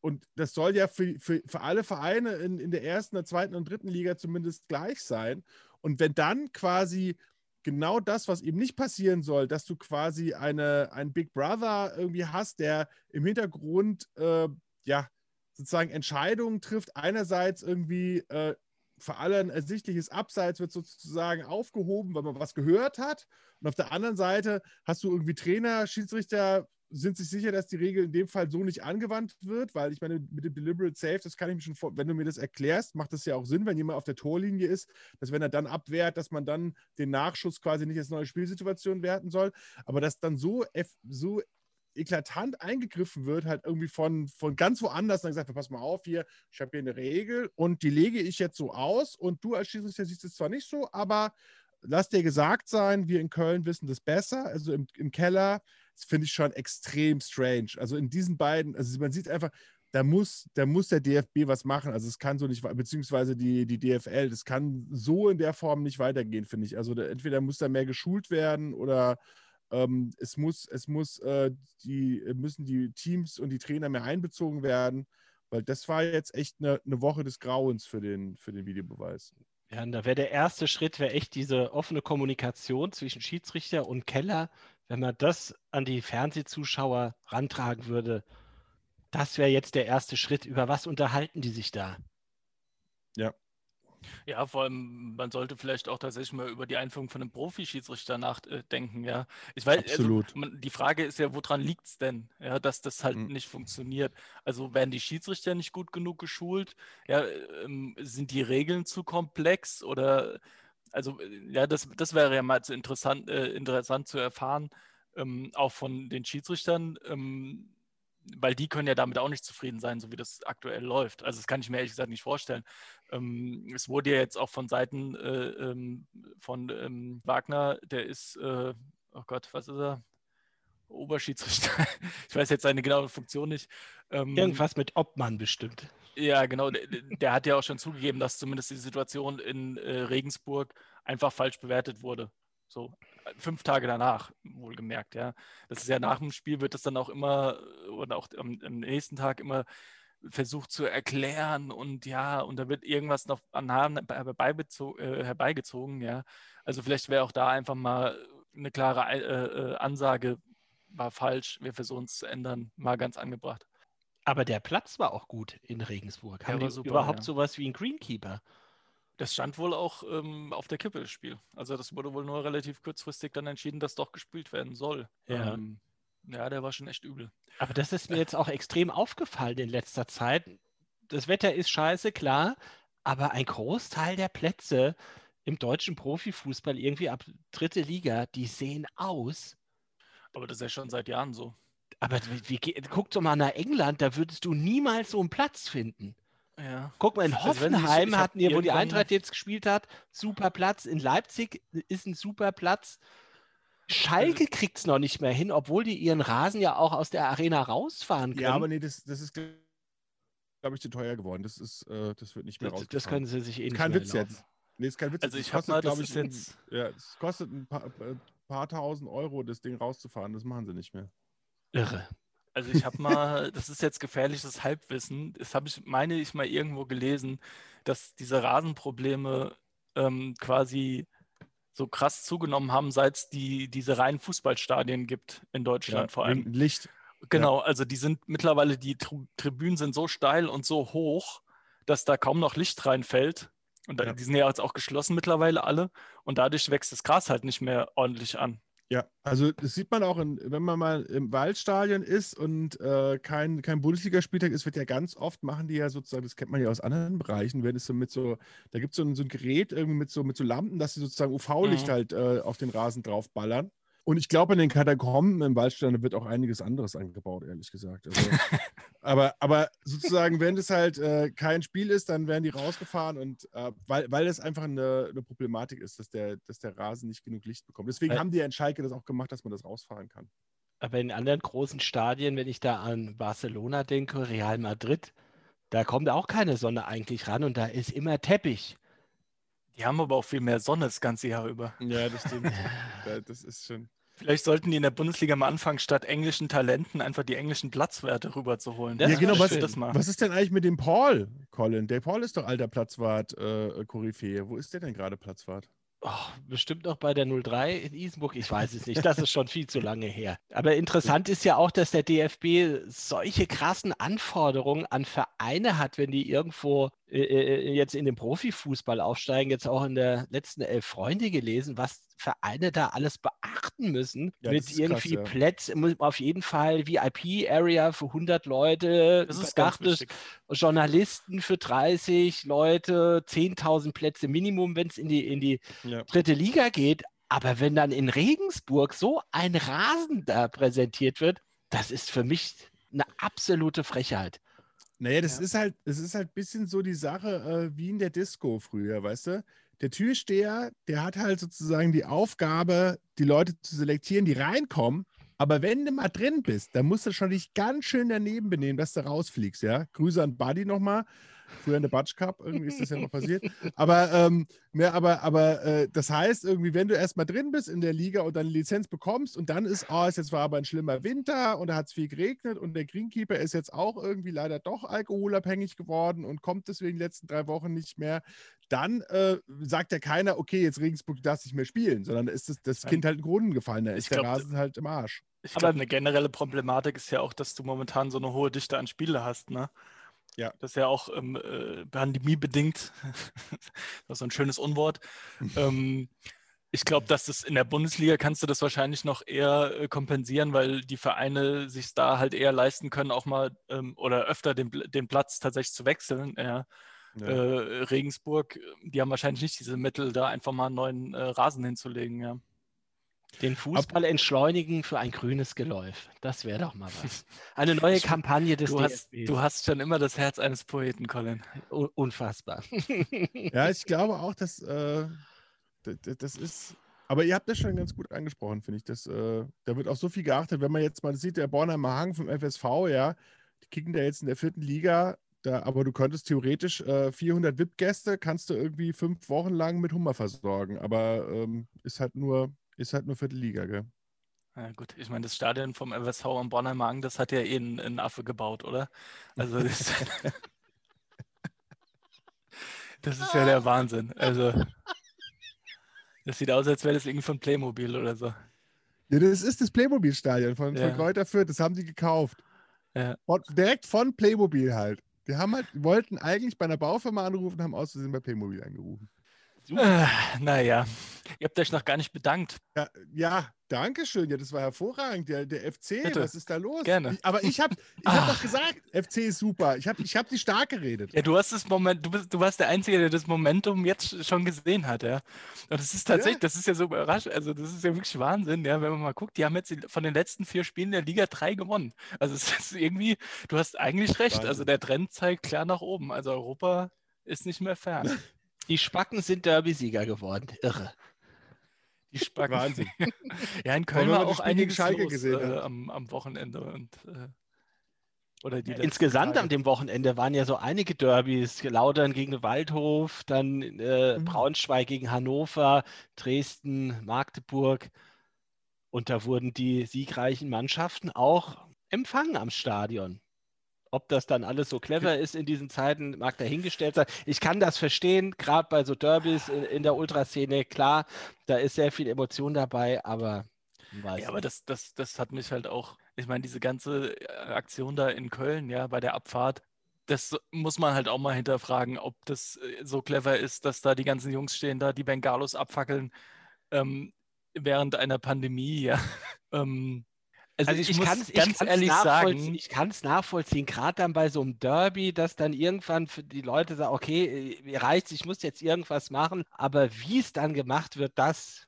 und das soll ja für, für, für alle Vereine in, in der ersten, der zweiten und dritten Liga zumindest gleich sein. Und wenn dann quasi genau das, was eben nicht passieren soll, dass du quasi eine, einen Big Brother irgendwie hast, der im Hintergrund äh, ja sozusagen Entscheidungen trifft, einerseits irgendwie äh, für alle ein ersichtliches Abseits wird sozusagen aufgehoben, weil man was gehört hat. Und auf der anderen Seite hast du irgendwie Trainer, Schiedsrichter, sind sich sicher, dass die Regel in dem Fall so nicht angewandt wird, weil ich meine, mit dem Deliberate Safe, das kann ich mir schon vor, wenn du mir das erklärst, macht das ja auch Sinn, wenn jemand auf der Torlinie ist, dass wenn er dann abwehrt, dass man dann den Nachschuss quasi nicht als neue Spielsituation werten soll, aber dass dann so, so eklatant eingegriffen wird, halt irgendwie von, von ganz woanders dann gesagt, pass mal auf hier, ich habe hier eine Regel und die lege ich jetzt so aus und du als Schiedsrichter siehst es zwar nicht so, aber lass dir gesagt sein, wir in Köln wissen das besser, also im, im Keller, das finde ich schon extrem strange. Also in diesen beiden, also man sieht einfach, da muss, da muss der DFB was machen. Also es kann so nicht, beziehungsweise die, die DFL, das kann so in der Form nicht weitergehen, finde ich. Also da, entweder muss da mehr geschult werden oder ähm, es muss, es muss, äh, die, müssen die Teams und die Trainer mehr einbezogen werden, weil das war jetzt echt eine, eine Woche des Grauens für den, für den Videobeweis. Ja, und da wäre der erste Schritt, wäre echt diese offene Kommunikation zwischen Schiedsrichter und Keller, wenn man das an die Fernsehzuschauer rantragen würde. Das wäre jetzt der erste Schritt. Über was unterhalten die sich da? Ja. Ja, vor allem, man sollte vielleicht auch tatsächlich mal über die Einführung von einem Profi-Schiedsrichter nachdenken, ja. Ich weiß, also, Absolut. Also, man, die Frage ist ja, woran liegt es denn, ja, dass das halt mhm. nicht funktioniert? Also werden die Schiedsrichter nicht gut genug geschult? Ja, ähm, sind die Regeln zu komplex oder also ja, das, das wäre ja mal zu interessant, äh, interessant zu erfahren, ähm, auch von den Schiedsrichtern. Ähm, weil die können ja damit auch nicht zufrieden sein, so wie das aktuell läuft. Also das kann ich mir ehrlich gesagt nicht vorstellen. Ähm, es wurde ja jetzt auch von Seiten äh, ähm, von ähm, Wagner, der ist, äh, oh Gott, was ist er? Oberschiedsrichter. [laughs] ich weiß jetzt seine genaue Funktion nicht. Ähm, Irgendwas mit Obmann bestimmt. Ja, genau. Der, der, hat ja auch schon zugegeben, dass zumindest die Situation in äh, Regensburg einfach falsch bewertet wurde. So fünf Tage danach, wohlgemerkt, ja. Das ist ja nach dem Spiel wird das dann auch immer oder auch am, am nächsten Tag immer versucht zu erklären und ja, und da wird irgendwas noch an Haaren äh, herbeigezogen, ja. Also vielleicht wäre auch da einfach mal eine klare äh, äh, Ansage, war falsch, wir versuchen es zu ändern, mal ganz angebracht. Aber der Platz war auch gut in Regensburg. Haben die super, überhaupt ja. sowas wie ein Greenkeeper? Das stand wohl auch ähm, auf der Kippe, das Spiel. Also das wurde wohl nur relativ kurzfristig dann entschieden, dass doch gespielt werden soll. Ja. Ähm, ja, der war schon echt übel. Aber das ist mir jetzt auch extrem aufgefallen in letzter Zeit. Das Wetter ist scheiße, klar, aber ein Großteil der Plätze im deutschen Profifußball, irgendwie ab dritte Liga, die sehen aus. Aber das ist ja schon seit Jahren so. Aber wie, wie, guck doch mal nach England, da würdest du niemals so einen Platz finden. Ja. Guck mal, in also Hoffenheim also hatten wir, wo die Eintracht jetzt gespielt hat, super Platz. In Leipzig ist ein super Platz. Schalke kriegt es noch nicht mehr hin, obwohl die ihren Rasen ja auch aus der Arena rausfahren können. Ja, aber nee, das, das ist, glaube ich, zu teuer geworden. Das, ist, äh, das wird nicht mehr raus. Das können sie sich eh nicht Kein Witz erlauben. jetzt. Nee, ist kein Witz. Also ich habe mal, das ich, jetzt... Ja, es kostet ein paar, äh, paar tausend Euro, das Ding rauszufahren. Das machen sie nicht mehr. Irre. Also ich habe mal, [laughs] das ist jetzt gefährliches Halbwissen, das habe ich, meine ich mal irgendwo gelesen, dass diese Rasenprobleme ähm, quasi so krass zugenommen haben, seit es die, diese reinen Fußballstadien gibt in Deutschland ja, vor allem. Licht. Genau, ja. also die sind mittlerweile, die Tribünen sind so steil und so hoch, dass da kaum noch Licht reinfällt. Und ja. die sind ja jetzt auch geschlossen mittlerweile alle. Und dadurch wächst das Gras halt nicht mehr ordentlich an. Ja, also das sieht man auch, in, wenn man mal im Waldstadion ist und äh, kein, kein Bundesligaspieltag ist, wird ja ganz oft, machen die ja sozusagen, das kennt man ja aus anderen Bereichen, wenn es so mit so, da gibt es so, ein, so ein Gerät irgendwie mit so, mit so Lampen, dass sie sozusagen UV-Licht mhm. halt äh, auf den Rasen draufballern. Und ich glaube, in den Katakomben im Waldstein wird auch einiges anderes angebaut, ehrlich gesagt. Also, [laughs] aber, aber sozusagen, wenn es halt äh, kein Spiel ist, dann werden die rausgefahren und äh, weil, weil es einfach eine, eine, Problematik ist, dass der, dass der Rasen nicht genug Licht bekommt. Deswegen weil, haben die in Schalke das auch gemacht, dass man das rausfahren kann. Aber in anderen großen Stadien, wenn ich da an Barcelona denke, Real Madrid, da kommt auch keine Sonne eigentlich ran und da ist immer Teppich. Die haben aber auch viel mehr Sonne das ganze Jahr über. Ja, das stimmt. [laughs] das ist schon. Vielleicht sollten die in der Bundesliga mal anfangen, statt englischen Talenten einfach die englischen Platzwerte rüberzuholen. Ja, genau. Was, was, ist denn eigentlich mit dem Paul, Colin? Der Paul ist doch alter Platzwart, äh, Koryphäe. Wo ist der denn gerade Platzwart? Oh, bestimmt noch bei der 03 in Isenburg. Ich weiß es nicht. Das ist schon viel zu lange her. Aber interessant ist ja auch, dass der DFB solche krassen Anforderungen an Vereine hat, wenn die irgendwo jetzt in den Profifußball aufsteigen. Jetzt auch in der letzten Elf Freunde gelesen, was Vereine da alles beachten achten müssen. Ja, mit irgendwie krass, ja. Plätzen, muss auf jeden Fall VIP-Area für 100 Leute, überdachtes. Journalisten für 30 Leute, 10.000 Plätze Minimum, wenn es in die, in die Ja. dritte Liga geht. Aber wenn dann in Regensburg so ein Rasen da präsentiert wird, das ist für mich eine absolute Frechheit. Naja, das Ja. ist halt, es ist halt ein bisschen so die Sache äh, wie in der Disco früher, weißt du? Der Türsteher, der hat halt sozusagen die Aufgabe, die Leute zu selektieren, die reinkommen. Aber wenn du mal drin bist, dann musst du schon dich ganz schön daneben benehmen, dass du rausfliegst, ja? Grüße an Buddy nochmal. Früher in der Batsch Cup, irgendwie ist das ja noch [laughs] passiert. Aber, ähm, ne, aber, aber äh, das heißt, irgendwie, wenn du erstmal drin bist in der Liga und deine Lizenz bekommst und dann ist, oh, es jetzt war aber ein schlimmer Winter und da hat es viel geregnet und der Greenkeeper ist jetzt auch irgendwie leider doch alkoholabhängig geworden und kommt deswegen die letzten drei Wochen nicht mehr, dann äh, sagt ja keiner, okay, jetzt Regensburg, du darfst nicht mehr spielen, sondern ist das, das. Kind halt in den gefallen, da ist der glaub, Rasen halt im Arsch. Ich Aber- glaube, eine generelle Problematik ist ja auch, dass du momentan so eine hohe Dichte an Spiele hast, ne? Ja. Das ist ja auch ähm, äh, pandemiebedingt. [laughs] das ist so ein schönes Unwort. [laughs] ähm, ich glaube, dass das in der Bundesliga kannst du das wahrscheinlich noch eher äh, kompensieren, weil die Vereine sich da halt eher leisten können, auch mal ähm, oder öfter den, den Platz tatsächlich zu wechseln. Ja. Ja. Äh, Regensburg, die haben wahrscheinlich nicht diese Mittel, da einfach mal einen neuen äh, Rasen hinzulegen. Ja. Den Fußball entschleunigen für ein grünes Geläuf. Das wäre doch mal was. [laughs] Eine neue Ich- Kampagne des Du, hast, DFB. du hast schon immer das Herz eines Poeten, Colin. Un- Unfassbar. Ja, ich [laughs] glaube auch, dass äh, das ist. Aber ihr habt das schon ganz gut angesprochen, finde ich. Das, äh, da wird auch so viel geachtet. Wenn man jetzt mal sieht, der Bornheimer Hang vom FSV, ja, die kicken da jetzt in der vierten Liga, da, aber du könntest theoretisch äh, 400 VIP-Gäste, kannst du irgendwie fünf Wochen lang mit Hummer versorgen. Aber ähm, ist halt nur, ist halt nur vierte Liga, gell? Ja, gut, ich meine, das Stadion vom FSV am Bornheimer Hang, das hat ja eh ein, ein Affe gebaut, oder? Also das, [laughs] das ist ja der Wahnsinn. Also das sieht aus, als wäre das irgendwie von Playmobil oder so. Ja, das ist das Playmobil-Stadion von, Ja. von Kräuter Fürth, das haben die gekauft. Ja. Von, direkt von Playmobil halt. Die haben halt, wollten eigentlich bei einer Baufirma anrufen, haben aus Versehen bei Playmobil angerufen. Äh, naja, ihr habt euch noch gar nicht bedankt. Ja, ja danke schön. Ja, das war hervorragend. Der, der FC, Bitte. was ist da los? Gerne. Ich, aber ich habe ich hab Ah. doch gesagt, FC ist super. Ich habe ich hab die stark geredet. Ja, du hast das Moment, du bist, du warst der Einzige, der das Momentum jetzt schon gesehen hat, ja. Und das ist tatsächlich, Ja. das ist ja so überraschend, also das ist ja wirklich Wahnsinn, ja, wenn man mal guckt, die haben jetzt von den letzten vier Spielen der Liga drei gewonnen. Also es ist irgendwie, du hast eigentlich recht, also Wahnsinn. der Trend zeigt klar nach oben. Also Europa ist nicht mehr fern. [laughs] Die Spacken sind Derby-Sieger geworden. Irre. Die Spacken. [laughs] Wahnsinn. [laughs] Ja, in Köln war auch einiges Schalke los, gesehen äh, am, am Wochenende und äh, oder die letzten Insgesamt Tage. an dem Wochenende waren ja so einige Derbys. Laudern gegen Waldhof, dann äh, Mhm. Braunschweig gegen Hannover, Dresden, Magdeburg. Und da wurden die siegreichen Mannschaften auch empfangen am Stadion. Ob das dann alles so clever ist in diesen Zeiten, mag dahingestellt sein. Ich kann das verstehen, gerade bei so Derbys in, in der Ultraszene. Klar, da ist sehr viel Emotion dabei, aber Ja, aber das, das, das hat mich halt auch, ich meine, diese ganze äh, Aktion da in Köln, ja, bei der Abfahrt, das muss man halt auch mal hinterfragen, ob das äh, so clever ist, dass da die ganzen Jungs stehen, da die Bengalos abfackeln ähm, während einer Pandemie, ja. [laughs] ähm, also, Also ich, muss kann es ganz ehrlich sagen, ich kann es nachvollziehen, gerade dann bei so einem Derby, dass dann irgendwann für die Leute sagen, okay, äh, mir reicht's, ich muss jetzt irgendwas machen, aber wie es dann gemacht wird, das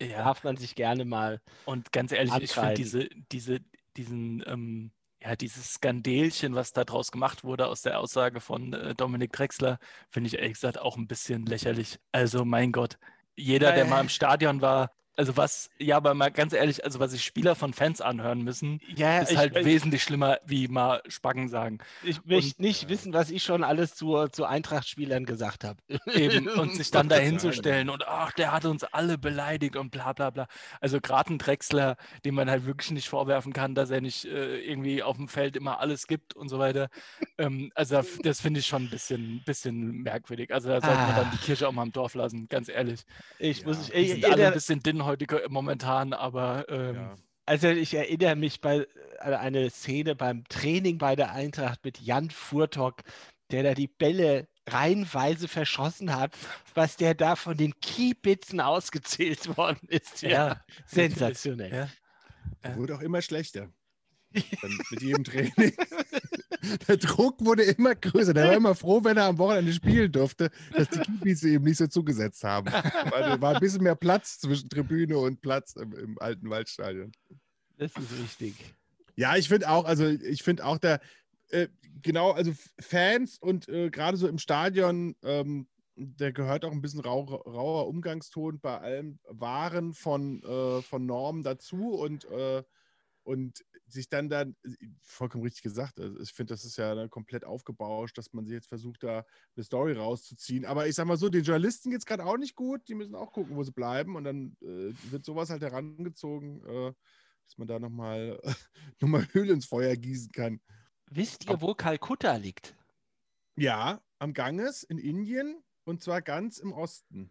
ja, darf man sich gerne mal. Und ganz ehrlich, ich finde diese, diese, diesen, ähm, ja, dieses Skandelchen, was da draus gemacht wurde aus der Aussage von äh, Dominik Drexler, finde ich ehrlich gesagt auch ein bisschen lächerlich. Also mein Gott, jeder, der mal im. Stadion war, also was, ja, aber mal ganz ehrlich, also was sich Spieler von Fans anhören müssen, Ja, ist halt wesentlich schlimmer, wie mal Spacken sagen. Ich möchte nicht wissen, was ich schon alles zu, zu Eintracht-Spielern gesagt habe. Eben, und sich dann [laughs] wollte dahin gerade zu sagen. stellen und ach, der hat uns alle beleidigt und bla bla bla. Also gerade ein Drechsler, dem man halt wirklich nicht vorwerfen kann, dass er nicht äh, irgendwie auf dem Feld immer alles gibt und so weiter. ähm, also das- finde ich schon ein bisschen, bisschen merkwürdig. Also da sollte man dann die Ah. Kirche auch mal im Dorf lassen, ganz ehrlich. Ich Ja, muss, Die ich, sind alle ein erinnere, bisschen dünnhäutig momentan, aber ähm, Ja. also ich erinnere mich bei an eine Szene beim Training bei der Eintracht mit Jan Furtok, der da die Bälle reihenweise verschossen hat, was der da von den Kiebitzen ausgezählt worden ist. Ja, ja sensationell. Ja. Wurde auch immer schlechter. Mit jedem Training. [laughs] Der Druck wurde immer größer. Der war immer froh, wenn er am Wochenende spielen durfte, dass die Kiebitze ihm nicht so zugesetzt haben. Weil war ein bisschen mehr Platz zwischen Tribüne und Platz im, im alten Waldstadion. Das ist richtig. Ja, ich finde auch, also ich finde auch der, äh, genau, also Fans und äh, gerade so im Stadion, ähm, der gehört auch ein bisschen rau, rauer Umgangston bei allem Waren von, äh, von Normen dazu und, äh, und sich dann dann, vollkommen richtig gesagt, also ich finde, das ist ja komplett aufgebauscht, dass man sich jetzt versucht, da eine Story rauszuziehen. Aber ich sag mal so, den Journalisten geht es gerade auch nicht gut, die müssen auch gucken, wo sie bleiben und dann äh, wird sowas halt herangezogen, äh, dass man da nochmal noch mal [laughs] Öl ins Feuer gießen kann. Wisst ihr, wo Kalkutta liegt? Ja, am Ganges in Indien und zwar ganz im Osten.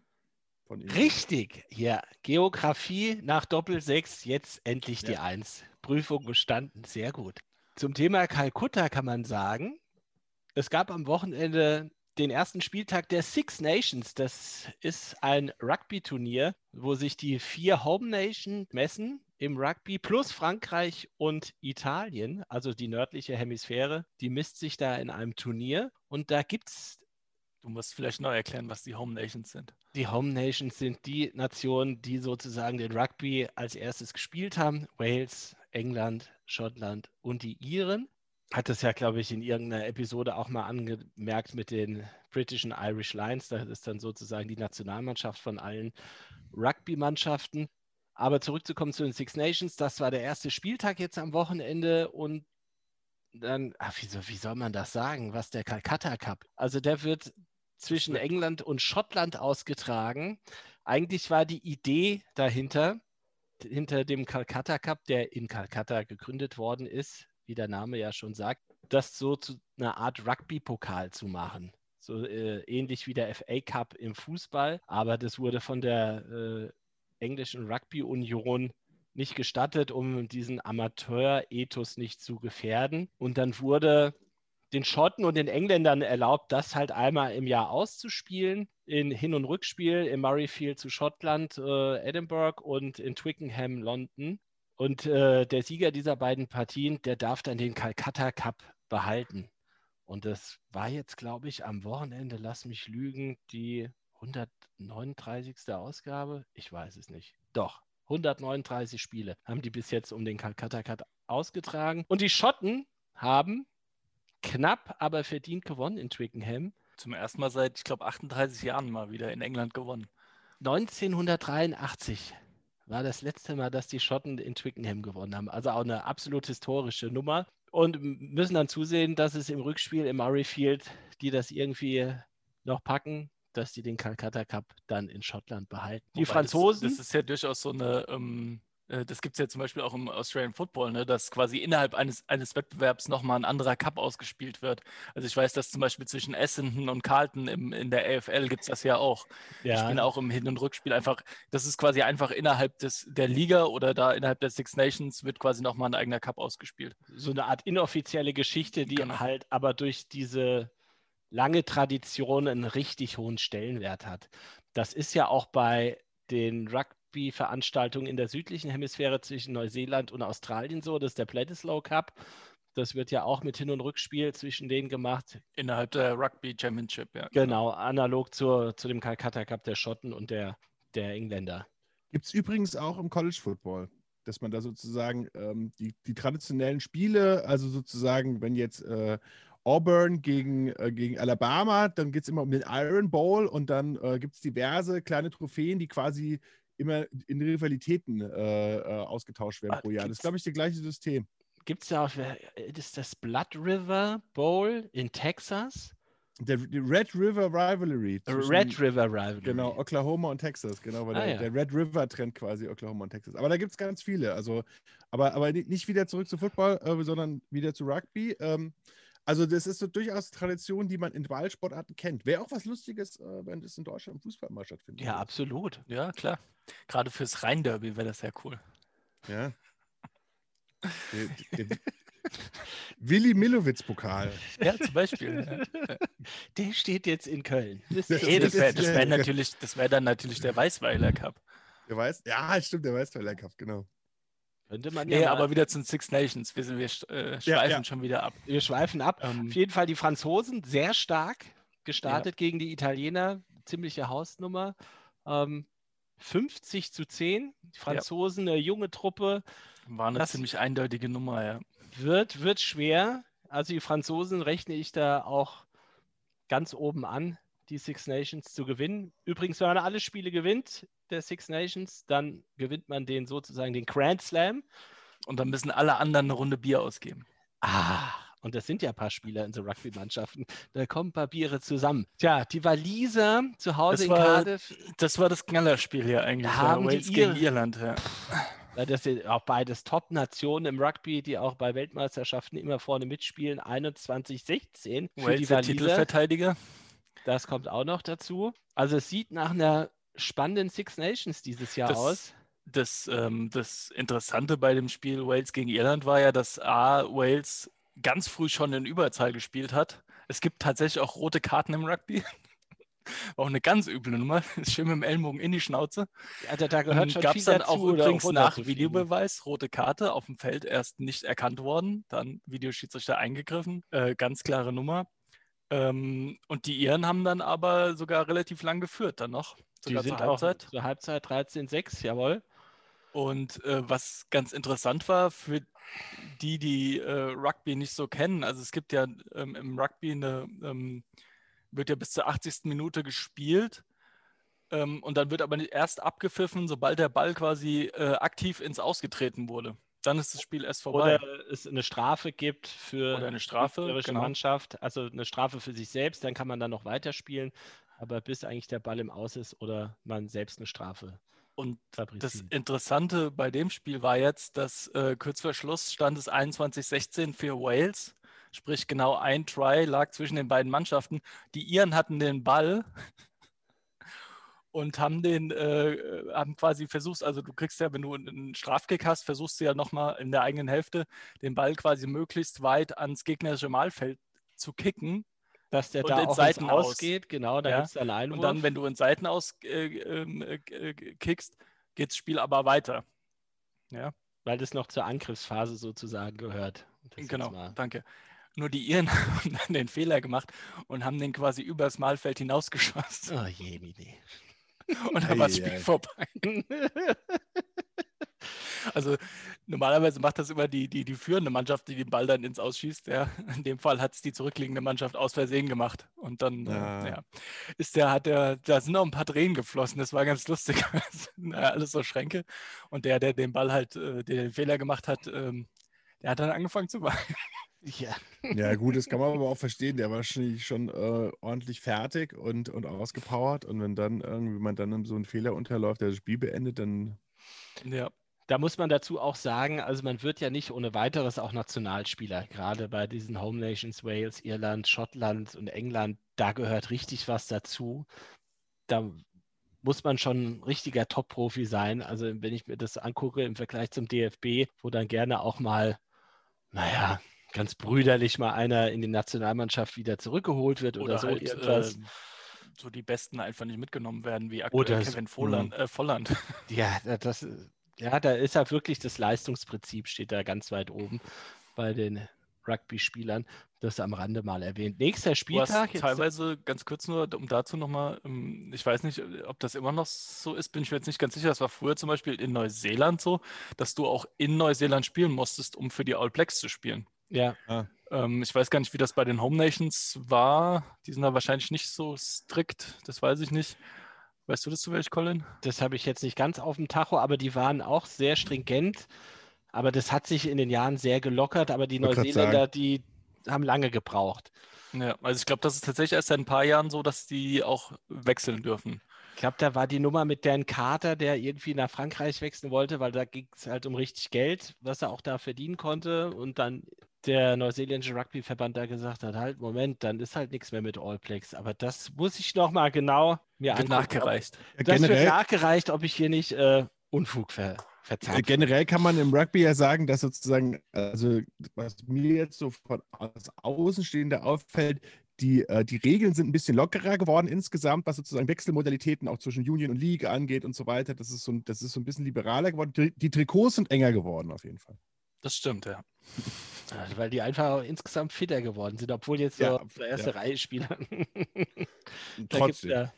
Richtig, ja. Geografie nach Doppel 6, jetzt endlich ja. die 1. Prüfung bestanden, sehr gut. Zum Thema Kalkutta kann man sagen, es gab am Wochenende den ersten Spieltag der Six Nations. Das ist ein Rugby-Turnier, wo sich die vier Home Nations messen im Rugby plus Frankreich und Italien, also die nördliche Hemisphäre, die misst sich da in einem Turnier. Und da gibt es. Du musst vielleicht neu erklären, was die Home Nations sind. Die Home Nations sind die Nationen, die sozusagen den Rugby als erstes gespielt haben. Wales, England, Schottland und die Iren. Hat das ja, glaube ich, in irgendeiner Episode auch mal angemerkt mit den britischen Irish Lions. Das ist dann sozusagen die Nationalmannschaft von allen Rugby-Mannschaften. Aber zurückzukommen zu den Six Nations, das war der erste Spieltag jetzt am Wochenende und dann, ach, wie, wie soll man das sagen, was der Calcutta Cup? Also der wird zwischen England und Schottland ausgetragen. Eigentlich war die Idee dahinter, hinter dem Calcutta Cup, der in Calcutta gegründet worden ist, wie der Name ja schon sagt, das so zu einer Art Rugby-Pokal zu machen. So äh, ähnlich wie der FA Cup im Fußball, aber das wurde von der äh, englischen Rugby-Union nicht gestattet, um diesen Amateur-Ethos nicht zu gefährden. Und dann wurde den Schotten und den Engländern erlaubt, das halt einmal im Jahr auszuspielen. In Hin- und Rückspiel im Murrayfield zu Schottland, äh, Edinburgh und in Twickenham, London. Und äh, der Sieger dieser beiden Partien, der darf dann den Calcutta Cup behalten. Und das war jetzt, glaube ich, am Wochenende, lass mich lügen, die 139. Ausgabe? Ich weiß es nicht. Doch, 139 Spiele haben die bis jetzt um den Calcutta Cup ausgetragen. Und die Schotten haben knapp, aber verdient gewonnen in Twickenham. Zum ersten Mal seit, ich glaube, 38 Jahren mal wieder in England gewonnen. 1983 war das letzte Mal, dass die Schotten in Twickenham gewonnen haben. Also auch eine absolut historische Nummer. Und müssen dann zusehen, dass es im Rückspiel im Murrayfield, die das irgendwie noch packen, dass die den Calcutta Cup dann in Schottland behalten. Die Wobei Franzosen. Das, das, ist ja durchaus so eine. Ähm, äh, das gibt es ja zum Beispiel auch im Australian Football, ne, dass quasi innerhalb eines, eines Wettbewerbs nochmal ein anderer Cup ausgespielt wird. Also ich weiß, dass zum Beispiel zwischen Essendon und Carlton im, in der AFL gibt es das ja auch. Ja. Ich bin auch im Hin- und Rückspiel einfach, das ist quasi einfach innerhalb des, der Liga oder da innerhalb der Six Nations wird quasi nochmal ein eigener Cup ausgespielt. So eine Art inoffizielle Geschichte, die genau. halt aber durch diese lange Tradition einen richtig hohen Stellenwert hat. Das ist ja auch bei den Rugby-Veranstaltungen in der südlichen Hemisphäre zwischen Neuseeland und Australien so. Das ist der Bledisloe Cup. Das wird ja auch mit Hin- und Rückspiel zwischen denen gemacht. Innerhalb der Rugby Championship, ja. Genau, analog zur, zu dem Calcutta Cup der Schotten und der, der Engländer. Gibt es übrigens auch im College Football, dass man da sozusagen ähm, die, die traditionellen Spiele, also sozusagen, wenn jetzt äh, Auburn gegen, äh, gegen Alabama, dann geht es immer um den Iron Bowl und dann äh, gibt es diverse kleine Trophäen, die quasi immer in Rivalitäten äh, äh ausgetauscht werden ah, pro Jahr. Das ist, glaube ich, das gleiche System. Gibt es ja auch, das ist das Blood River Bowl in Texas? Der, Red River Rivalry. Red River Rivalry. Genau, Oklahoma und Texas, genau, weil ah, der, ja. der, Red River trennt quasi Oklahoma und Texas. Aber da gibt es ganz viele. Also, aber, aber nicht wieder zurück zu Football, äh, sondern wieder zu Rugby. Ähm, also das ist so durchaus Tradition, die man in Ballsportarten kennt. Wäre auch was Lustiges, äh, wenn das in Deutschland im Fußball mal stattfindet. Ja, absolut. Ja, klar. Gerade fürs Rhein-Derby wäre das sehr cool. Ja. Der, der, Willi Millowitz-Pokal. Ja, zum Beispiel. Ja. Der steht jetzt in Köln. Das Nee, das wäre wär natürlich, das wäre dann natürlich der Weißweiler Cup. Der weiß, ja, stimmt, der Weißweiler Cup, genau. Könnte man ja. Nee, aber wieder zu den Six Nations. Wir, sind, wir äh, schweifen ja. schon wieder ab. wir schweifen ab. Ähm, Auf jeden Fall die Franzosen sehr stark gestartet gegen die Italiener. Ziemliche Hausnummer. Ähm, 50 zu 10. Die Franzosen, eine junge Truppe, war eine das- ziemlich eindeutige Nummer, ja. wird, wird schwer. Also die Franzosen rechne ich da auch ganz oben an, die Six Nations zu gewinnen. Übrigens, wenn man alle Spiele gewinnt, der Six Nations, dann gewinnt man den sozusagen den Grand Slam. Und dann müssen alle anderen eine Runde Bier ausgeben. Ah, und das sind ja ein paar Spieler in so Rugby-Mannschaften. Da kommen ein paar Biere zusammen. Tja, die Waliser zu Hause Das in war- Cardiff, Das war das Knallerspiel hier eigentlich. Da ja, haben die Wales ihre- gegen Irland. Ja. weil das sind auch beides Top-Nationen im Rugby, die auch bei Weltmeisterschaften immer vorne mitspielen. 21-16 für Wales die Waliser. Titelverteidiger. Das kommt auch noch dazu. Also es sieht nach einer spannenden Six Nations dieses Jahr Das- aus. Das, ähm, das Interessante bei dem Spiel Wales gegen Irland war ja, dass A, Wales ganz früh schon in Überzahl gespielt hat. Es gibt tatsächlich auch rote Karten im Rugby. [laughs] War auch eine ganz üble Nummer. Schön mit dem Ellenbogen in die Schnauze. Also da gehört schon Gab es dann auch übrigens nach. Videobeweis rote Karte auf dem Feld erst nicht erkannt worden. Dann Videoschiedsrichter eingegriffen. Äh, ganz klare Nummer. Ähm, und die Iren haben dann aber sogar relativ lang geführt dann noch. Die Sogar sind zur Halbzeit. auch zur Halbzeit 13-6, jawohl. Und äh, was ganz interessant war für die, die äh, Rugby nicht so kennen, also es gibt ja ähm, im Rugby eine, ähm, wird ja bis zur 80. Minute gespielt ähm, und dann wird aber nicht erst abgepfiffen, sobald der Ball quasi äh, aktiv ins Ausgetreten wurde. Dann ist das Spiel erst vorbei. Oder es eine Strafe gibt für Oder eine Strafe, die genau. Mannschaft, also eine Strafe für sich selbst, dann kann man dann noch weiterspielen. Aber bis eigentlich der Ball im Aus ist oder man selbst eine Strafe Und das. Interessante bei dem Spiel war jetzt, dass äh, kurz vor Schluss stand es 21-16 für Wales. Sprich, genau ein Try lag zwischen den beiden Mannschaften. Die Iren hatten den Ball und haben den, äh, haben quasi versucht, also du kriegst ja, wenn du einen Strafkick hast, versuchst du ja nochmal in der eigenen Hälfte den Ball quasi möglichst weit ans gegnerische Malfeld zu kicken. Dass der da auch Seiten ins aus. Ausgeht, genau, da Ja. gibt es dann einen Und dann, wenn du in Seiten aus äh, ähm, äh, äh, kickst, geht das Spiel aber weiter. Ja. weil das noch zur Angriffsphase sozusagen gehört. Das Genau, danke. Nur die Iren [laughs] haben dann den Fehler gemacht und haben den quasi übers Malfeld hinausgeschossen. Oh je, Mini. Und dann war das Spiel vorbei. [laughs] Also normalerweise macht das immer die, die, die führende Mannschaft, die den Ball dann ins Ausschießt. Ja. In dem Fall hat es die zurückliegende Mannschaft aus Versehen gemacht. Und dann Ah. äh, ja, ist der, hat der, da sind noch ein paar Tränen geflossen. Das war ganz lustig. [laughs] Äh, Alles so Schränke. Und der, der den Ball halt, äh, der den Fehler gemacht hat, ähm, der hat dann angefangen zu weinen. Ja. Ja, gut, das kann man aber auch verstehen. Der war wahrscheinlich schon äh, ordentlich fertig und, und ausgepowert. Und wenn dann irgendwie man dann so einen Fehler unterläuft, der das Spiel beendet, dann Ja. Da muss man dazu auch sagen, also man wird ja nicht ohne weiteres auch Nationalspieler, gerade bei diesen Home Nations, Wales, Irland, Schottland und England, da gehört richtig was dazu. Da muss man schon ein richtiger Top-Profi sein. Also wenn ich mir das angucke im Vergleich zum DFB, wo dann gerne auch mal, naja, ganz brüderlich mal einer in die Nationalmannschaft wieder zurückgeholt wird oder, Oder so halt irgendwas. äh, so die Besten einfach nicht mitgenommen werden, wie aktuell Oder so- Kevin Volland. Äh, Volland. [laughs] Ja, da- das, ja, da ist ja wirklich das Leistungsprinzip steht da ganz weit oben bei den Rugby-Spielern. Das am Rande mal erwähnt. Nächster Spieltag. jetzt- teilweise, ganz kurz nur, um dazu nochmal, ich weiß nicht, ob das immer noch so ist, bin ich mir jetzt nicht ganz sicher. Das war früher zum Beispiel in Neuseeland so, dass du auch in Neuseeland spielen musstest, um für die All Blacks zu spielen. Ja, Ähm, ich weiß gar nicht, wie das bei den Home Nations war. Die sind da wahrscheinlich nicht so strikt, das weiß ich nicht. Weißt du das zufällig, Colin? das habe ich jetzt nicht ganz auf dem Tacho, aber die waren auch sehr stringent. Aber das hat sich in den Jahren sehr gelockert. Aber die Neuseeländer, die haben lange gebraucht. Ja, also ich glaube, das ist tatsächlich erst seit ein paar Jahren so, dass die auch wechseln dürfen. Ich glaube, da war die Nummer mit Dan Carter, der irgendwie nach Frankreich wechseln wollte, weil da ging es halt um richtig Geld, was er auch da verdienen konnte. Und dann der neuseeländische Rugbyverband da gesagt hat, halt, Moment, dann ist halt nichts mehr mit All Blacks. Aber das muss ich nochmal genau mir Wird angucken. nachgereicht. Ob, das wird generell, nachgereicht, ob ich hier nicht äh, Unfug ver verzapft. Generell kann man im Rugby ja sagen, dass sozusagen, also was mir jetzt so von als Außenstehender auffällt, die, äh, die Regeln sind ein bisschen lockerer geworden insgesamt, was sozusagen Wechselmodalitäten auch zwischen Union und League angeht und so weiter. Das ist so, ein- das ist so ein bisschen liberaler geworden. Die, die Trikots sind enger geworden auf jeden Fall. Das stimmt, ja. [laughs] Weil die einfach insgesamt fitter geworden sind, obwohl jetzt so Ja, auf der erste ja. Reihe Spieler. [laughs] da Trotzdem. ja,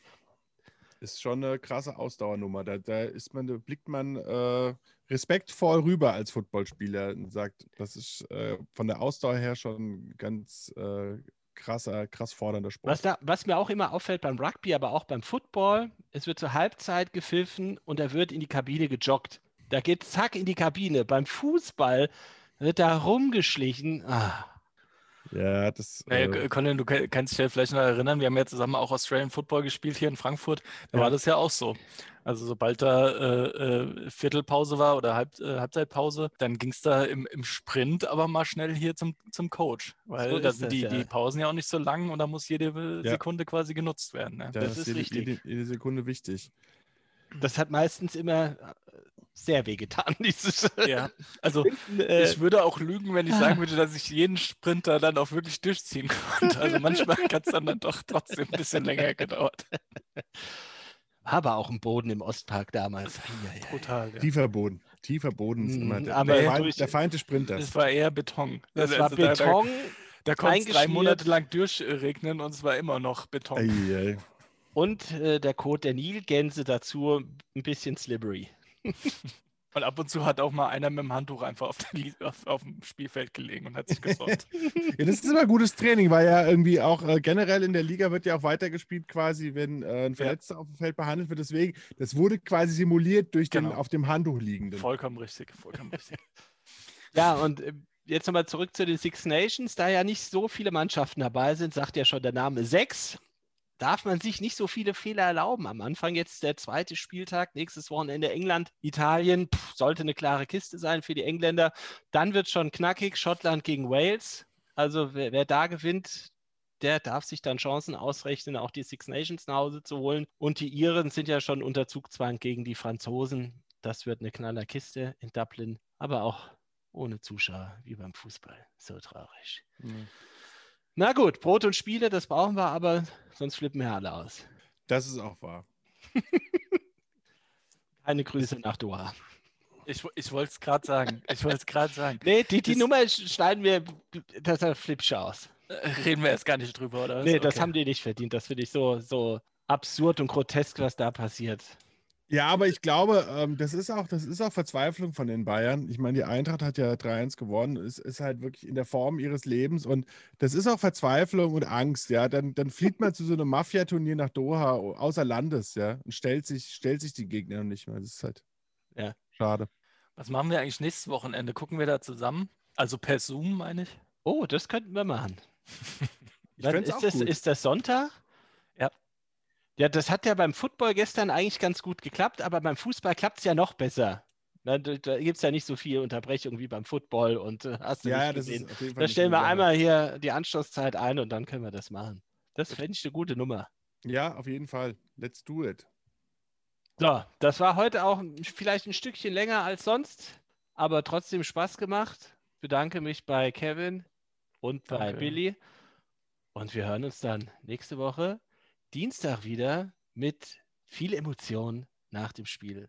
Ist schon eine krasse Ausdauernummer. Da, da ist man, da blickt man äh, respektvoll rüber als Footballspieler und sagt, das ist äh, von der Ausdauer her schon ganz äh, krasser, krass fordernder Sport. was, da, was mir auch immer auffällt beim Rugby, aber auch beim Football, es wird zur Halbzeit gepfiffen und er wird in die Kabine gejoggt. Da geht zack in die Kabine. Beim Fußball wird da rumgeschlichen. Ah, Ja, das. Naja, äh, Colin, du kann- kannst dich ja vielleicht noch erinnern, wir haben ja zusammen auch Australian Football gespielt hier in Frankfurt. Da Ja. war das ja auch so. Also sobald da äh, äh, Viertelpause war oder Halb, äh, Halbzeitpause, dann ging es da im, im Sprint aber mal schnell hier zum, zum Coach. Weil So da sind das, die, ja. die Pausen ja auch nicht so lang und da muss jede äh, Ja. Sekunde quasi genutzt werden. Ne? da das ist jede, richtig. Jede, jede Sekunde wichtig. das hat meistens immer sehr wehgetan, [laughs] dieses. Ja, also äh, ich würde auch lügen, wenn ich sagen würde, dass ich jeden Sprinter dann auch wirklich durchziehen konnte. Also manchmal [laughs] hat es dann, dann doch trotzdem ein bisschen länger gedauert. aber auch ein Boden im Ostpark damals. Eieiei. Brutal, ja. Tiefer Boden. Tiefer Boden ist Mhm, immer der, aber der, durch- Feind, der Feind des Sprinters. Es war eher Beton. Das Also war da- da- Beton. Da, konnte es drei. Monate lang durchregnen und es war immer noch Beton. Ei, ei. Und äh, der Code der Nilgänse dazu ein bisschen slippery. Und ab und zu hat auch mal einer mit dem Handtuch einfach auf, der, Lie- auf, auf dem Spielfeld gelegen und hat sich gesorgt. [laughs] Ja, das ist immer gutes Training, weil ja irgendwie auch äh, generell in der Liga wird ja auch weitergespielt, quasi, wenn äh, ein Verletzter auf dem Feld behandelt wird. Deswegen, das wurde quasi simuliert durch den Genau. auf dem Handtuch liegenden. vollkommen richtig, vollkommen richtig. [laughs] Ja, und äh, jetzt nochmal zurück zu den Six Nations. Da ja nicht so viele Mannschaften dabei sind, sagt ja schon der Name sechs, darf man sich nicht so viele Fehler erlauben. Am Anfang jetzt der zweite Spieltag, nächstes Wochenende England, Italien, pff, sollte eine klare Kiste sein für die Engländer. Dann wird schon knackig, Schottland gegen Wales. Also wer, wer da gewinnt, der darf sich dann Chancen ausrechnen, auch die Six Nations nach Hause zu holen. Und die Iren sind ja schon unter Zugzwang gegen die Franzosen. Das wird eine knaller Kiste in Dublin, aber auch ohne Zuschauer, wie beim Fußball. So traurig. Mhm. Na gut, Brot und Spiele, das brauchen wir, aber sonst flippen wir alle aus. Das ist auch wahr. [laughs] Keine Grüße nach Doha. Ich, ich wollte es gerade sagen. Ich wollte es gerade sagen. Nee, die, die Das- Nummer sch- schneiden wir, das du aus. Äh, Reden wir erst gar nicht drüber, oder? was? Nee, das Okay. haben die nicht verdient. Das finde ich so, so absurd und grotesk, was da passiert. Ja, aber ich glaube, ähm, das, ist auch, das ist auch Verzweiflung von den Bayern. Ich meine, die Eintracht hat ja 3-1 gewonnen, ist, ist halt wirklich in der Form ihres Lebens und das ist auch Verzweiflung und Angst, ja. Dann, dann fliegt man [laughs] zu so einem Mafia-Turnier nach Doha, außer Landes, ja, und stellt sich, stellt sich die Gegner noch nicht mehr. Das ist halt Ja. schade. Was machen wir eigentlich nächstes Wochenende? Gucken wir da zusammen? Also per Zoom, meine ich? Oh, das könnten wir machen. Ich ist, auch das, gut. ist das Sonntag? Ja. Das hat ja beim Football gestern eigentlich ganz gut geklappt, aber beim Fußball klappt es ja noch besser. Da, da, gibt es ja nicht so viel Unterbrechung wie beim Football und äh, hast du ja, nicht gesehen. Da stellen wir einmal hier die Anschlusszeit ein und dann können wir das machen. Das fände ich eine gute Nummer. Ja, auf jeden Fall. Let's do it. So, das war heute auch vielleicht ein Stückchen länger als sonst, aber trotzdem Spaß gemacht. Bedanke mich bei Kevin und bei Danke. Billy. Und wir hören uns dann nächste Woche Dienstag wieder mit viel Emotion nach dem Spiel.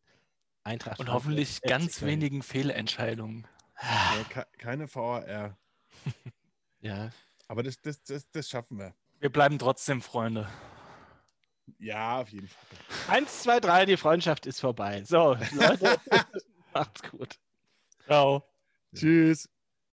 Eintracht Und hoffentlich FC ganz Köln. wenigen Fehlentscheidungen. Ja, ke- keine VAR. [laughs] Ja, Aber das, das, das, das schaffen wir. Wir bleiben trotzdem Freunde. Ja, auf jeden Fall. eins, zwei, drei, die Freundschaft ist vorbei. So, Leute, [laughs] macht's gut. Ciao. Tschüss.